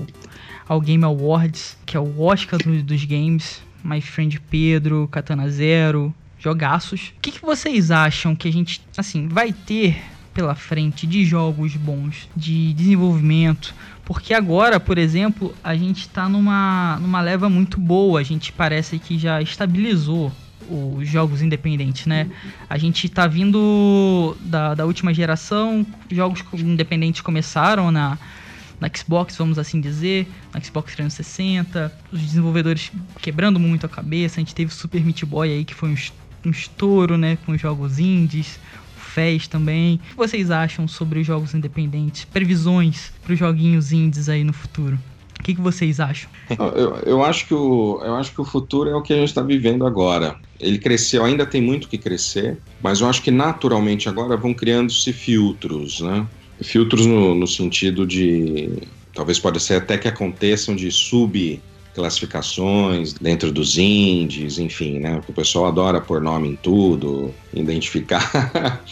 ao Game Awards, que é o Oscar do- dos games, My Friend Pedro, Katana Zero, jogaços. O que, que vocês acham que a gente, assim, vai ter pela frente de jogos bons, de desenvolvimento? Porque agora, por exemplo, a gente tá numa, numa leva muito boa, a gente parece que já estabilizou os jogos independentes, né? A gente tá vindo da, da última geração, jogos independentes começaram na, na Xbox, vamos assim dizer, na Xbox 360, os desenvolvedores quebrando muito a cabeça, a gente teve Super Meat Boy aí que foi um, um estouro, né, com os jogos indies, FES também. O que vocês acham sobre os jogos independentes? Previsões para os joguinhos indies aí no futuro? O que, que vocês acham? Eu, eu acho que o, eu acho que o futuro é o que a gente está vivendo agora. Ele cresceu, ainda tem muito que crescer, mas eu acho que naturalmente agora vão criando-se filtros, né? Filtros no, no sentido de. Talvez pode ser até que aconteçam de subclassificações dentro dos indies, enfim, né? O pessoal adora pôr nome em tudo, identificar.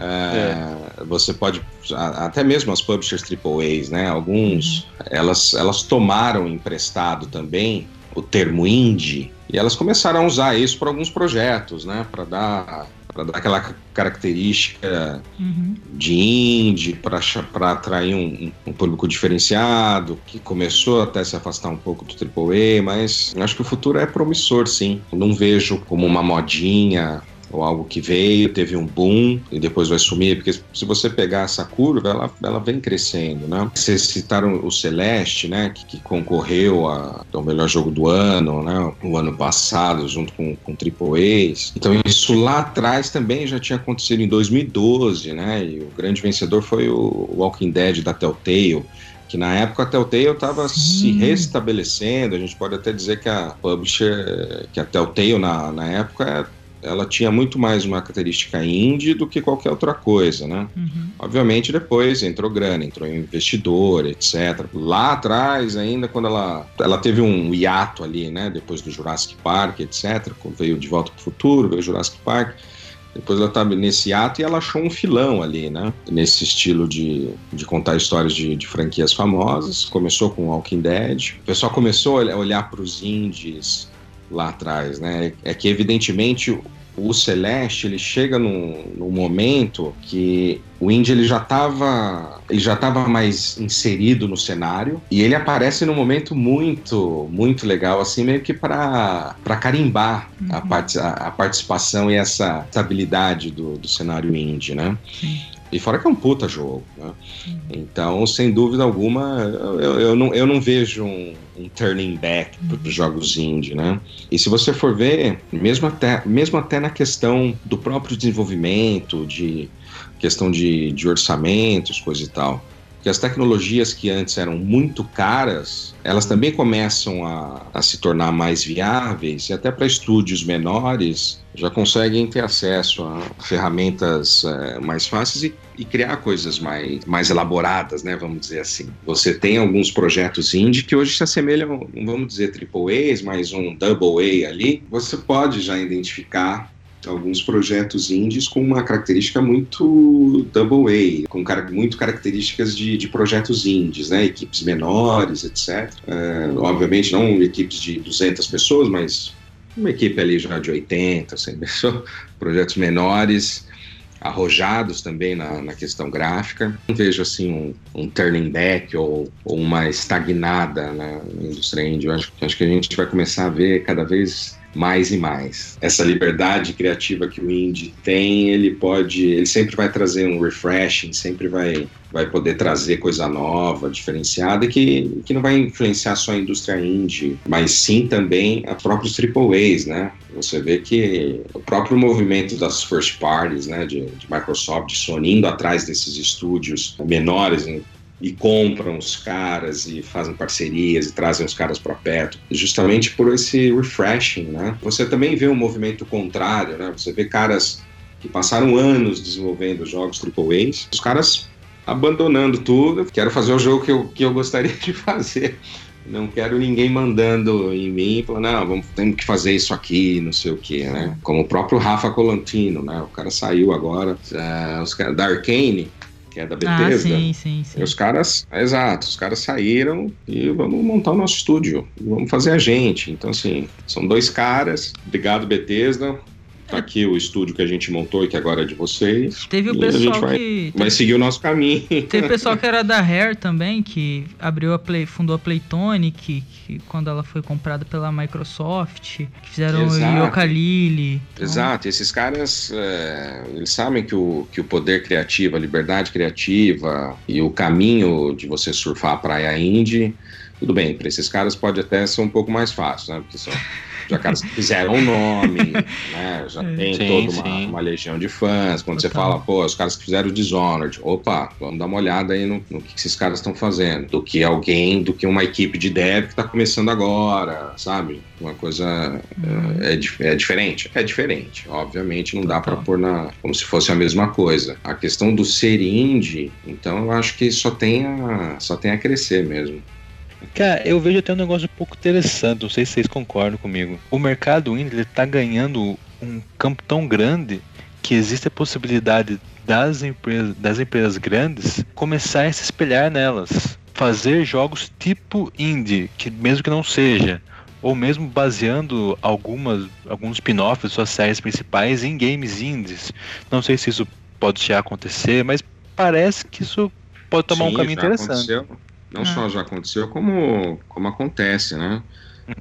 É, Você pode, até mesmo as publishers AAAs, né? Alguns, elas, elas tomaram emprestado também o termo indie e elas começaram a usar isso para alguns projetos, né? Para dar aquela ca- característica Uhum. de indie para atrair um, um público diferenciado, que começou até a se afastar um pouco do AAA, mas acho que o futuro é promissor, sim. Não vejo como uma modinha ou algo que veio, teve um boom e depois vai sumir, porque se você pegar essa curva, ela, ela vem crescendo, né? Vocês citaram o Celeste, né, que, que concorreu a- ao melhor jogo do ano, né, o ano passado, junto com, com AAAs. Então isso lá atrás também já tinha acontecido em 2012, né, e o grande vencedor foi o Walking Dead da Telltale, que na época a Telltale estava se restabelecendo, a gente pode até dizer que a publisher, que a Telltale na, na época ela tinha muito mais uma característica indie do que qualquer outra coisa, né? Uhum. Obviamente depois entrou grana, entrou investidor, etc. Lá atrás ainda quando ela ela teve um hiato ali, né, depois do Jurassic Park, etc. Veio de volta para o futuro, veio Jurassic Park. Depois ela estava nesse ato e ela achou um filão ali, né? Nesse estilo de, de contar histórias de, de franquias famosas. Começou com Walking Dead. O pessoal começou a olhar para os indies lá atrás, né? É que evidentemente o Celeste ele chega num, num momento que o indie ele já estava ele já estava mais inserido no cenário e ele aparece num momento muito muito legal assim meio que para para carimbar a, Uhum. parti- a, a participação e essa estabilidade do, do cenário indie, né? Sim. E fora que é um puta jogo, né? Então, sem dúvida alguma, eu, eu, não, eu não vejo um, um turning back para os jogos indie, né? E se você for ver, mesmo até, mesmo até na questão do próprio desenvolvimento, de questão de, de orçamentos, coisa e tal, que as tecnologias que antes eram muito caras, elas também começam a, a se tornar mais viáveis e até para estúdios menores já conseguem ter acesso a ferramentas eh, mais fáceis e, e criar coisas mais, mais elaboradas, né? Vamos dizer assim. Você tem alguns projetos indie que hoje se assemelham, vamos dizer triple A's, mas um double A ali. Você pode já identificar alguns projetos indies com uma característica muito double A, com car muito características de, de, projetos indies, né? Equipes menores, etc. É, obviamente não equipes de 200 pessoas, mas uma equipe ali já de 80, 100 pessoas, projetos menores, arrojados também na, na questão gráfica. Não vejo assim um, um turning back ou, ou, uma estagnada na indústria indie. Eu acho, acho que a gente vai começar a ver cada vez mais e mais. Essa liberdade criativa que o indie tem, ele pode, ele sempre vai trazer um refreshing, sempre vai, vai poder trazer coisa nova, diferenciada, que, que não vai influenciar só a indústria indie, mas sim também a próprios AAAs, né? Você vê que o próprio movimento das first parties, né, de, de Microsoft, Sony, atrás desses estúdios menores, e compram os caras e fazem parcerias e trazem os caras para perto, justamente por esse refreshing, né? Você também vê um movimento contrário, né? Você vê caras que passaram anos desenvolvendo jogos AAA, os caras abandonando tudo, quero fazer o jogo que eu, que eu gostaria de fazer. Não quero ninguém mandando em mim, falando, não, vamos, temos que fazer isso aqui, não sei o que, né? Como o próprio Rafa Colantino, né? O cara saiu agora, uh, os caras da Arcane, que é da ah, Bethesda. Ah, sim, sim, sim. os caras, exato, os caras saíram e vamos montar o nosso estúdio, vamos fazer a gente. Então, assim, são dois caras, obrigado Bethesda, Tá aqui o estúdio que a gente montou e que agora é de vocês. Teve o pessoal a gente vai, que. Vai seguir o nosso caminho. Teve o pessoal que era da Rare também, que abriu a Play, fundou a Playtonic, que quando ela foi comprada pela Microsoft, que fizeram Exato. o Yooka-Laylee. Então... Exato, esses caras, é, eles sabem que o, que o poder criativo, a liberdade criativa e o caminho de você surfar a praia indie, tudo bem, para esses caras pode até ser um pouco mais fácil, né? Porque são já caras fizeram um nome, né? Já é. tem sim, toda uma, uma, legião de fãs. Quando Total. você fala, pô, os caras que fizeram o Dishonored, opa, vamos dar uma olhada aí no, no que esses caras estão fazendo. Do que alguém, do que uma equipe de dev que está começando agora, sabe? Uma coisa uhum. é, é, diferente. É diferente. Obviamente não dá para pôr na como se fosse a mesma coisa. A questão do ser indie, então eu acho que só tem a, só tem a crescer mesmo. Cara, eu vejo até um negócio um pouco interessante, não sei se vocês concordam comigo. O mercado indie está ganhando um campo tão grande que existe a possibilidade das empresas, das empresas grandes começar a se espelhar nelas. Fazer jogos tipo indie, que mesmo que não seja, ou mesmo baseando algumas, alguns spin-offs suas séries principais em games indies. Não sei se isso pode já acontecer, mas parece que isso pode tomar Sim, um caminho interessante. Aconteceu. Não ah. só já aconteceu, como, como acontece, né?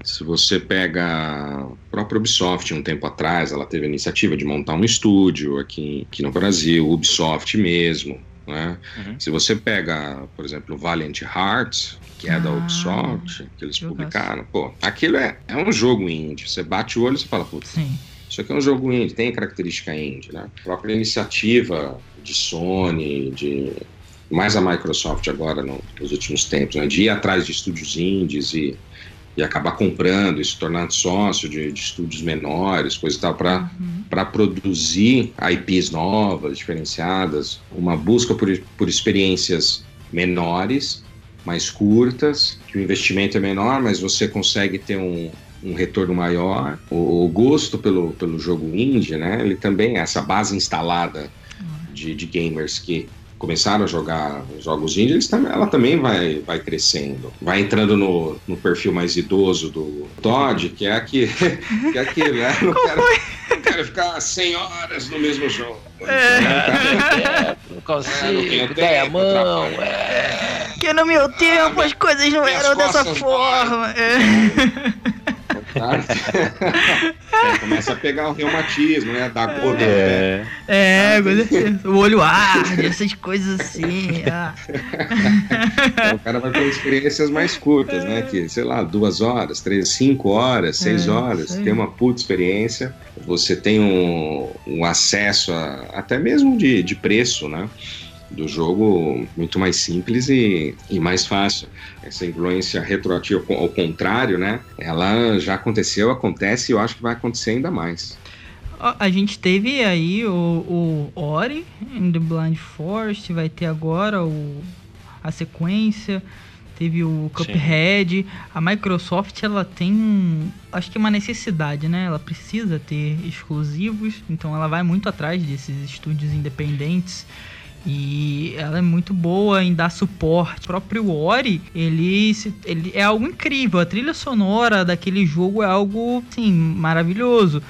Se você pega a própria Ubisoft um tempo atrás, ela teve a iniciativa de montar um estúdio aqui, aqui no Brasil, Ubisoft mesmo. Né? Uhum. Se você pega, por exemplo, o Valiant Hearts, que é ah, da Ubisoft, que eles publicaram, pô, aquilo é, é um jogo indie. Você bate o olho e você fala, putz, isso aqui é um jogo indie, tem característica indie, né? A própria iniciativa de Sony, de mais a Microsoft agora no, nos últimos tempos, né, de ir atrás de estúdios indies e, e acabar comprando e se tornando sócio de, de estúdios menores, coisa e tal, para uhum. produzir IPs novas, diferenciadas, uma busca por, por experiências menores, mais curtas, que o investimento é menor, mas você consegue ter um, um retorno maior. O, o, gosto pelo, pelo jogo indie, né, ele também é essa base instalada uhum. de, de gamers que começaram a jogar jogos indie, ela também vai, vai crescendo. Vai entrando no, no perfil mais idoso do Todd, que é aquele, que é aquele né? Não quero, não quero ficar 100 horas no mesmo jogo. É. Não consigo, é, a mão. É. Que no meu tempo ah, as coisas não eram dessa forma. É. é, começa a pegar o reumatismo, né? Da cor é. É, ah, o olho arde, essas coisas assim. Ah. Então, o cara vai ter experiências mais curtas, né? Que, sei lá, duas horas, três, cinco horas, seis é, horas. Tem uma puta experiência. Você tem um, um acesso a, até mesmo de, de preço, né? Do jogo muito mais simples e, e mais fácil. Essa influência retroativa, ao contrário, né? Ela já aconteceu, acontece e eu acho que vai acontecer ainda mais. A gente teve aí o, o Ori in the Blind Forest, vai ter agora o, a sequência. teve o Cuphead. Sim. A Microsoft ela tem, acho que uma necessidade, né? Ela precisa ter exclusivos, então ela vai muito atrás desses estúdios independentes. E ela é muito boa em dar suporte. O próprio Ori, ele, ele é algo incrível. A trilha sonora daquele jogo é algo, assim, maravilhoso.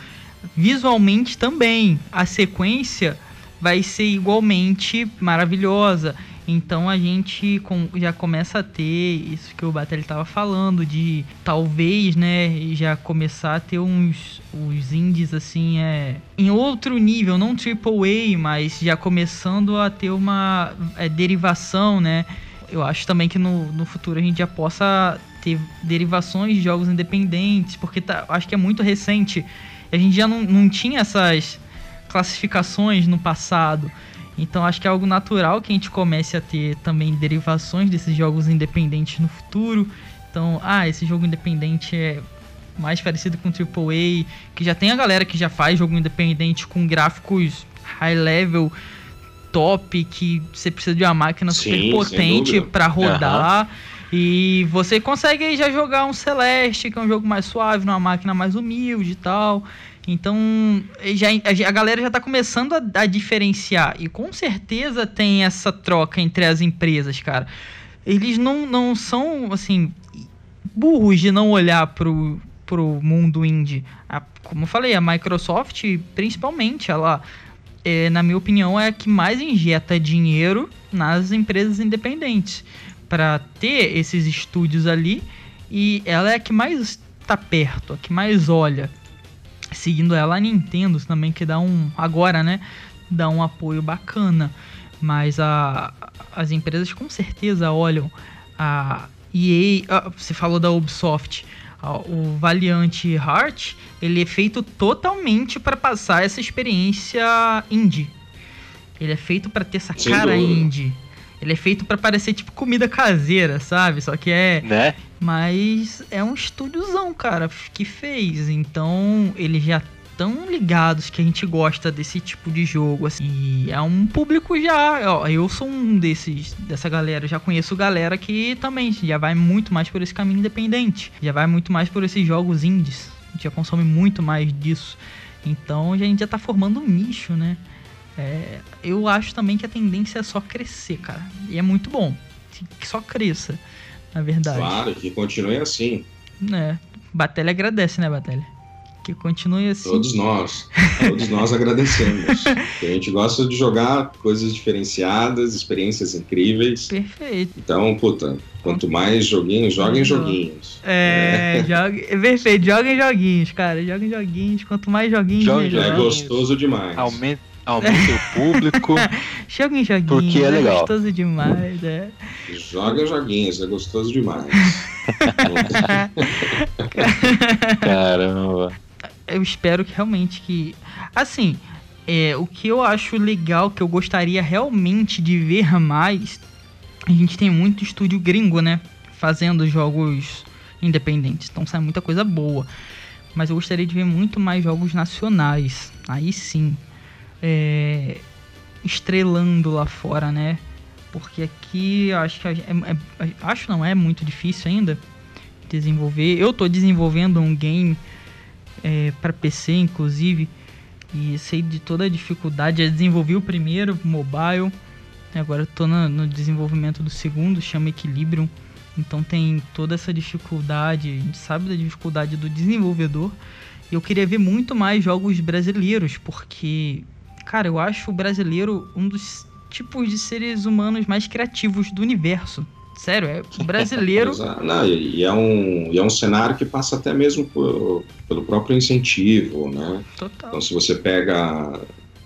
Visualmente também. A sequência vai ser igualmente maravilhosa. Então a gente já começa a ter isso que o Batalha estava falando, de talvez, né, já começar a ter uns os indies assim, é, em outro nível, não AAA, mas já começando a ter uma é, derivação, né? Eu acho também que no, no futuro a gente já possa ter derivações de jogos independentes, porque tá, acho que é muito recente. A gente já não, não tinha essas classificações no passado. Então acho que é algo natural que a gente comece a ter também derivações desses jogos independentes no futuro. Então, ah, esse jogo independente é mais parecido com AAA, que já tem a galera que já faz jogo independente com gráficos high level top, que você precisa de uma máquina Sim, super potente para rodar. Uhum. E você consegue já jogar um Celeste, que é um jogo mais suave, numa máquina mais humilde e tal. Então, já, a, galera já está começando a, a, diferenciar. E com certeza tem essa troca entre as empresas, cara. Eles não, não são, assim, burros de não olhar pro, pro mundo indie. A, como eu falei, a Microsoft, principalmente, ela, é, na minha opinião, é a que mais injeta dinheiro nas empresas independentes. para ter esses estúdios ali. E ela é a que mais está perto, a que mais olha seguindo ela a Nintendo também que dá um agora né dá um apoio bacana mas a, as empresas com certeza olham a EA ah, você falou da Ubisoft o Valiant Heart ele é feito totalmente para passar essa experiência indie ele é feito para ter essa Sem cara dúvida. indie ele é feito para parecer tipo comida caseira, sabe? Só que é. Né? Mas é um estúdiozão, cara, que fez. Então, eles já tão ligados que a gente gosta desse tipo de jogo, assim. E é um público já, ó, eu sou um desses, dessa galera, já conheço galera que também já vai muito mais por esse caminho independente, já vai muito mais por esses jogos indies, a gente já consome muito mais disso. Então a gente já tá formando um nicho, né? É, eu acho também que a tendência é só crescer, cara. E é muito bom. Que só cresça, na verdade. Claro, que continue assim. É. Batelha agradece, né, Batelha? Que continue assim. Todos nós. Todos nós agradecemos. a gente gosta de jogar coisas diferenciadas, experiências incríveis. Perfeito. Então, puta, quanto mais joguinhos, joguem joguinhos. É, é. Jogue, é perfeito. Joguem joguinhos, cara. Joguem joguinhos. Quanto mais joguinhos, Jogue melhor. É gostoso demais. Aumenta aumenta o público. Joguem joguinhos, porque é, legal. é gostoso demais, é. Joga joguinhos, é gostoso demais. Caramba. Eu espero que realmente que. Assim, é, o que eu acho legal, que eu gostaria realmente de ver mais. A gente tem muito estúdio gringo, né? Fazendo jogos independentes. Então sai muita coisa boa. Mas eu gostaria de ver muito mais jogos nacionais. Aí sim é, estrelando lá fora, né? Porque aqui acho que é, é, acho não é muito difícil ainda desenvolver. Eu estou desenvolvendo um game é, para PC, inclusive, e sei de toda a dificuldade. Já desenvolvi o primeiro mobile, agora estou no desenvolvimento do segundo, chama Equilibrium. Então tem toda essa dificuldade, a gente sabe da dificuldade do desenvolvedor. Eu queria ver muito mais jogos brasileiros, porque Cara, eu acho o brasileiro um dos tipos de seres humanos mais criativos do universo. Sério, é o brasileiro. Não, e, é um, e é um cenário que passa até mesmo por, pelo próprio incentivo, né? Total. Então, se você pega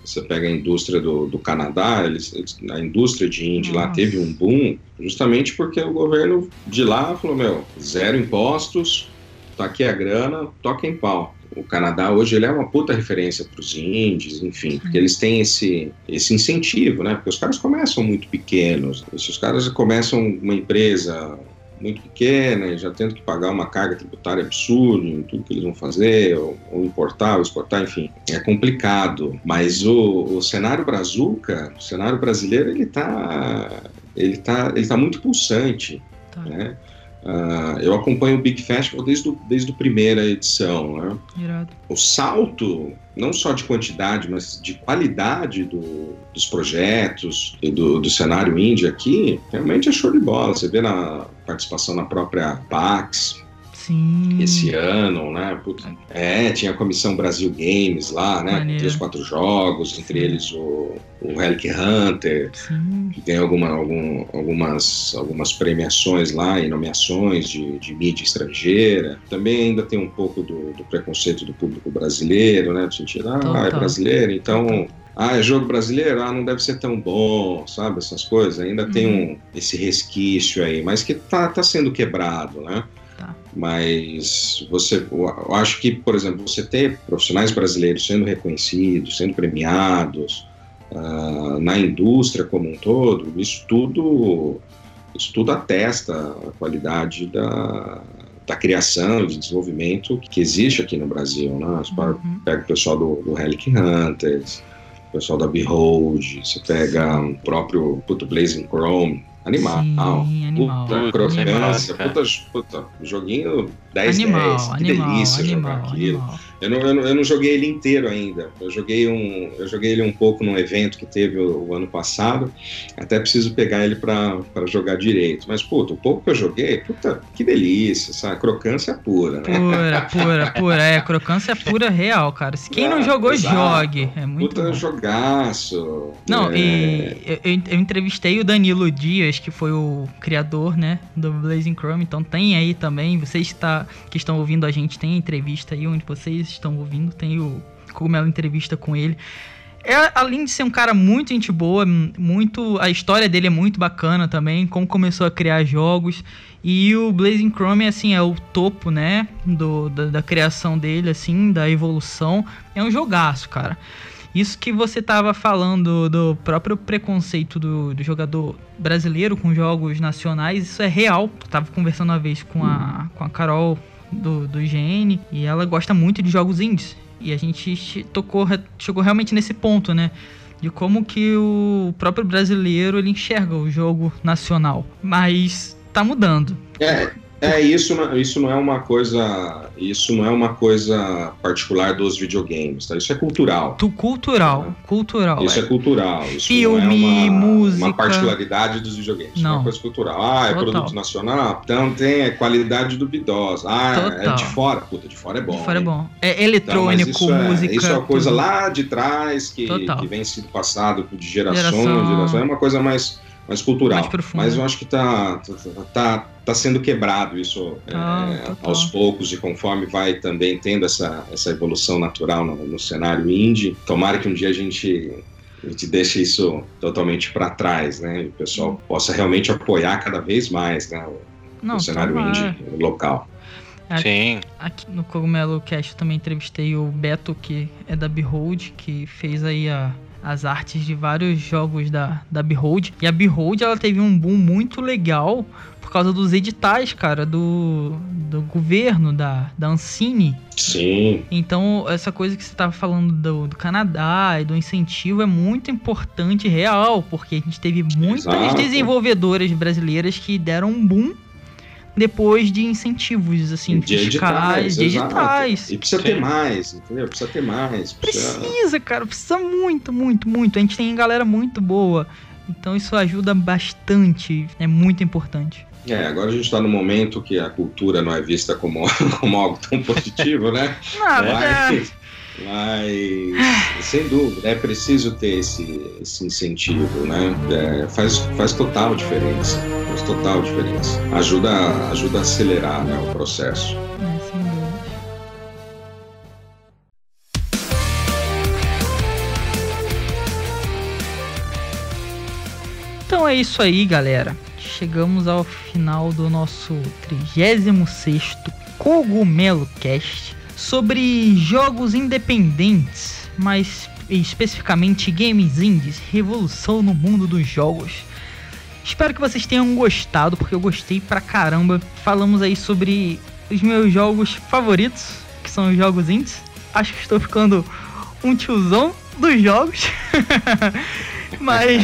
você pega a indústria do, do Canadá, eles, a indústria de indie Nossa. lá teve um boom justamente porque o governo de lá falou, meu, zero impostos, tá aqui a grana, toca em pau o Canadá hoje ele é uma puta referência para os índios, enfim, porque eles têm esse, esse incentivo, né? Porque os caras começam muito pequenos. Se os caras começam uma empresa muito pequena e já tendo que pagar uma carga tributária absurda em tudo que eles vão fazer, ou, ou importar, ou exportar, enfim, é complicado. Mas o, o cenário brazuca, o cenário brasileiro, ele tá, ele tá, ele tá muito pulsante. Tá. Né? Uh, eu acompanho o Big Festival desde, do, desde a primeira edição. Né? Irado. O salto, não só de quantidade, mas de qualidade do, dos projetos e do, do cenário indie aqui, realmente é show de bola. Você vê na participação na própria PAX, Sim. esse ano, né? Puta, é, tinha a Comissão Brasil Games lá, né? Maneiro. Três, quatro jogos, entre eles o, o Relic Hunter, Sim. que tem alguma, algum, algumas, algumas premiações lá e nomeações de, de mídia estrangeira. Também ainda tem um pouco do, do preconceito do público brasileiro, né? No sentido, ah, Total. é brasileiro, então. Ah, é jogo brasileiro? Ah, não deve ser tão bom, sabe? Essas coisas. Ainda tem Uhum. um, esse resquício aí, mas que tá, tá sendo quebrado, né? Mas você, eu acho que, por exemplo, você ter profissionais brasileiros sendo reconhecidos, sendo premiados ah, na indústria como um todo, isso tudo, isso tudo atesta a qualidade da, da criação, de desenvolvimento que existe aqui no Brasil. Né? Você Uhum. pega o pessoal do, do Relic Hunters, o pessoal da Behold, você pega o próprio puto, Blazing Chrome, animal. Sim, animal. Puta, crocância, puta, puta, joguinho 10 Animal, 10, que animal, delícia animal, jogar aquilo. Eu não, eu, não, eu não joguei ele inteiro ainda. Eu joguei, um, eu joguei ele um pouco num evento que teve o, o ano passado. Até preciso pegar ele pra pra jogar direito. Mas, puta, o pouco que eu joguei, puta, que delícia, sabe? Crocância pura, né? Pura, pura, pura. É, crocância pura real, cara. Se quem não Ah, jogou, exato. jogue. É muito puta bom. jogaço. Não, É, e eu, eu- entrevistei o Danilo Dias, que foi o criador, né, do Blazing Chrome, então tem aí também, vocês está, que estão ouvindo a gente, tem a entrevista aí onde vocês estão ouvindo, tem o Cogumelo Entrevista com ele. É, além de ser um cara muito gente boa, muito a história dele é muito bacana também, como começou a criar jogos. E o Blazing Chrome, assim, é o topo, né, do, da, da criação dele, assim, da evolução. É um jogaço, cara. Isso que você tava falando do próprio preconceito do, do jogador brasileiro com jogos nacionais, isso é real. Eu tava conversando uma vez com a, com a Carol do, do IGN e ela gosta muito de jogos indies. E a gente tocou, chegou realmente nesse ponto, né? De como que o próprio brasileiro ele enxerga o jogo nacional. Mas tá mudando. É, é isso, não- isso não é uma coisa, isso não é uma coisa particular dos videogames, tá? Isso é cultural. Tu cultural, cultural. Isso é é. cultural. Isso Filme, não é uma, música. uma particularidade dos videogames. Isso é Não. uma coisa cultural. Ah, é Total. produto nacional? Então tem a qualidade duvidosa. Ah, é Total. de fora. Puta, de fora é bom. De fora é hein? bom. É Então, eletrônico, isso é, música. Isso é uma coisa tudo. lá de trás que, Total. que vem sendo passado de gerações, Geração. geração. É uma coisa mais, mais cultural. Mais profunda. Mas eu acho que tá, tá, tá, sendo quebrado isso Ah, é, aos poucos e conforme vai também tendo essa, essa evolução natural no, no cenário indie. Tomara que um dia a gente, a gente deixe isso totalmente para trás, né? E o pessoal possa realmente apoiar cada vez mais né, o, Não, o cenário tomara. indie local. Sim. Aqui no Cogumelo Cast eu também entrevistei o Beto, que é da Behold, que fez aí a- as artes de vários jogos da, da Behold. E a Behold ela teve um boom muito legal por causa dos editais, cara, do, do governo, da, da Ancine. Sim, Então, essa coisa que você estava falando do, do Canadá e do incentivo é muito importante e real, porque a gente teve muitas Exato. desenvolvedoras brasileiras que deram um boom depois de incentivos, assim, de fiscais, editais. de exato. editais. E precisa Sim. ter mais, entendeu? Precisa ter mais. Precisa... Precisa, cara, precisa muito, muito, muito. A gente tem galera muito boa. Então isso ajuda bastante, é muito importante. É, agora a gente está no momento que a cultura não é vista como, como algo tão positivo, né? É. Mas, mas, sem dúvida, é preciso ter esse, esse incentivo, né? É, faz, faz total diferença. Faz total diferença. Ajuda, ajuda a acelerar né, o processo. Então é isso aí, galera. Chegamos ao final do nosso 36º Cogumelo Cast sobre jogos independentes, mas especificamente games indies, revolução no mundo dos jogos. Espero que vocês tenham gostado, porque eu gostei pra caramba. Falamos aí sobre os meus jogos favoritos, que são os jogos indies. Acho que estou ficando um tiozão dos jogos. Mas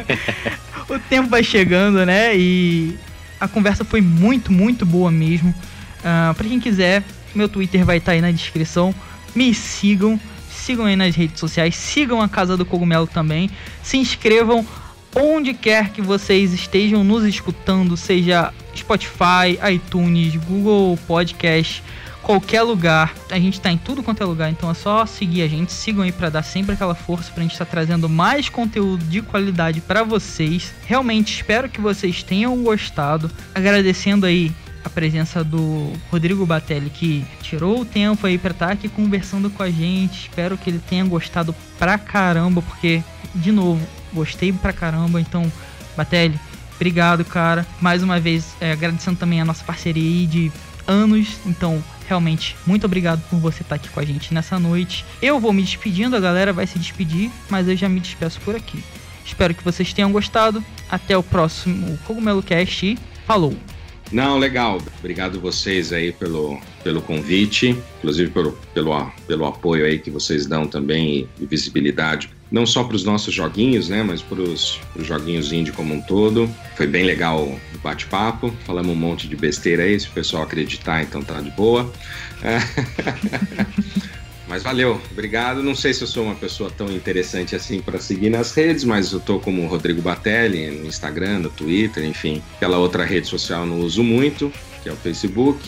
o tempo vai chegando, né? E A conversa foi muito, muito boa mesmo. Uh, para quem quiser, meu Twitter vai estar tá aí na descrição. Me sigam, sigam aí nas redes sociais, sigam a Casa do Cogumelo também. Se inscrevam onde quer que vocês estejam nos escutando, seja Spotify, iTunes, Google Podcast, qualquer lugar. A gente está em tudo quanto é lugar, então é só seguir a gente, sigam aí para dar sempre aquela força para a gente estar tá trazendo mais conteúdo de qualidade para vocês. Realmente espero que vocês tenham gostado. Agradecendo aí a presença do Rodrigo Batelli, que tirou o tempo aí para estar tá aqui conversando com a gente. Espero que ele tenha gostado pra caramba, porque, de novo, gostei pra caramba. Então, Batelli, obrigado, cara. Mais uma vez, é, agradecendo também a nossa parceria aí de anos. Então, realmente, muito obrigado por você estar tá aqui com a gente nessa noite. Eu vou me despedindo, a galera vai se despedir, mas eu já me despeço por aqui. Espero que vocês tenham gostado. Até o próximo Cogumelo Cast e falou! Não, legal. Obrigado vocês aí pelo, pelo convite, inclusive pelo, pelo, pelo apoio aí que vocês dão também e, visibilidade, não só para os nossos joguinhos, né, mas para os joguinhos indie como um todo. Foi bem legal o bate-papo, falamos um monte de besteira aí, se o pessoal acreditar, então tá de boa. Mas valeu, obrigado. Não sei se eu sou uma pessoa tão interessante assim para seguir nas redes, mas eu tô como Rodrigo Batelli no Instagram, no Twitter, enfim. Aquela outra rede social não uso muito, que é o Facebook.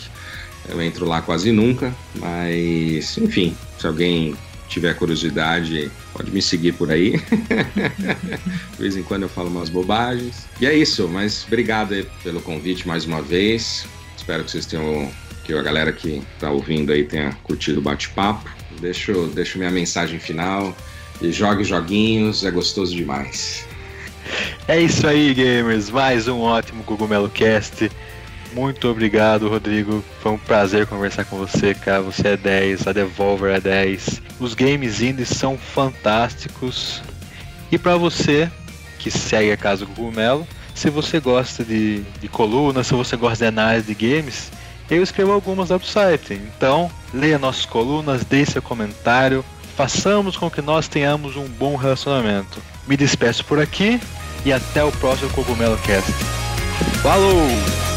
Eu entro lá quase nunca, mas enfim, se alguém tiver curiosidade, pode me seguir por aí. De vez em quando eu falo umas bobagens. E é isso, mas obrigado pelo convite mais uma vez. Espero que vocês tenham, que a galera que está ouvindo aí tenha curtido o bate-papo. Deixo, deixo minha mensagem final. E jogue joguinhos, é gostoso demais. É isso aí, gamers. Mais um ótimo Cogumelo Cast. Muito obrigado, Rodrigo. Foi um prazer conversar com você, cara. Você é 10, a Devolver é 10. Os games indies são fantásticos. E para você que segue a Casa Cogumelo, se você gosta de, de coluna, se você gosta de análise de games, eu escrevo algumas no site. Então, leia nossas colunas, deixe seu comentário, façamos com que nós tenhamos um bom relacionamento. Me despeço por aqui e até o próximo Cogumelo Cast. Falou!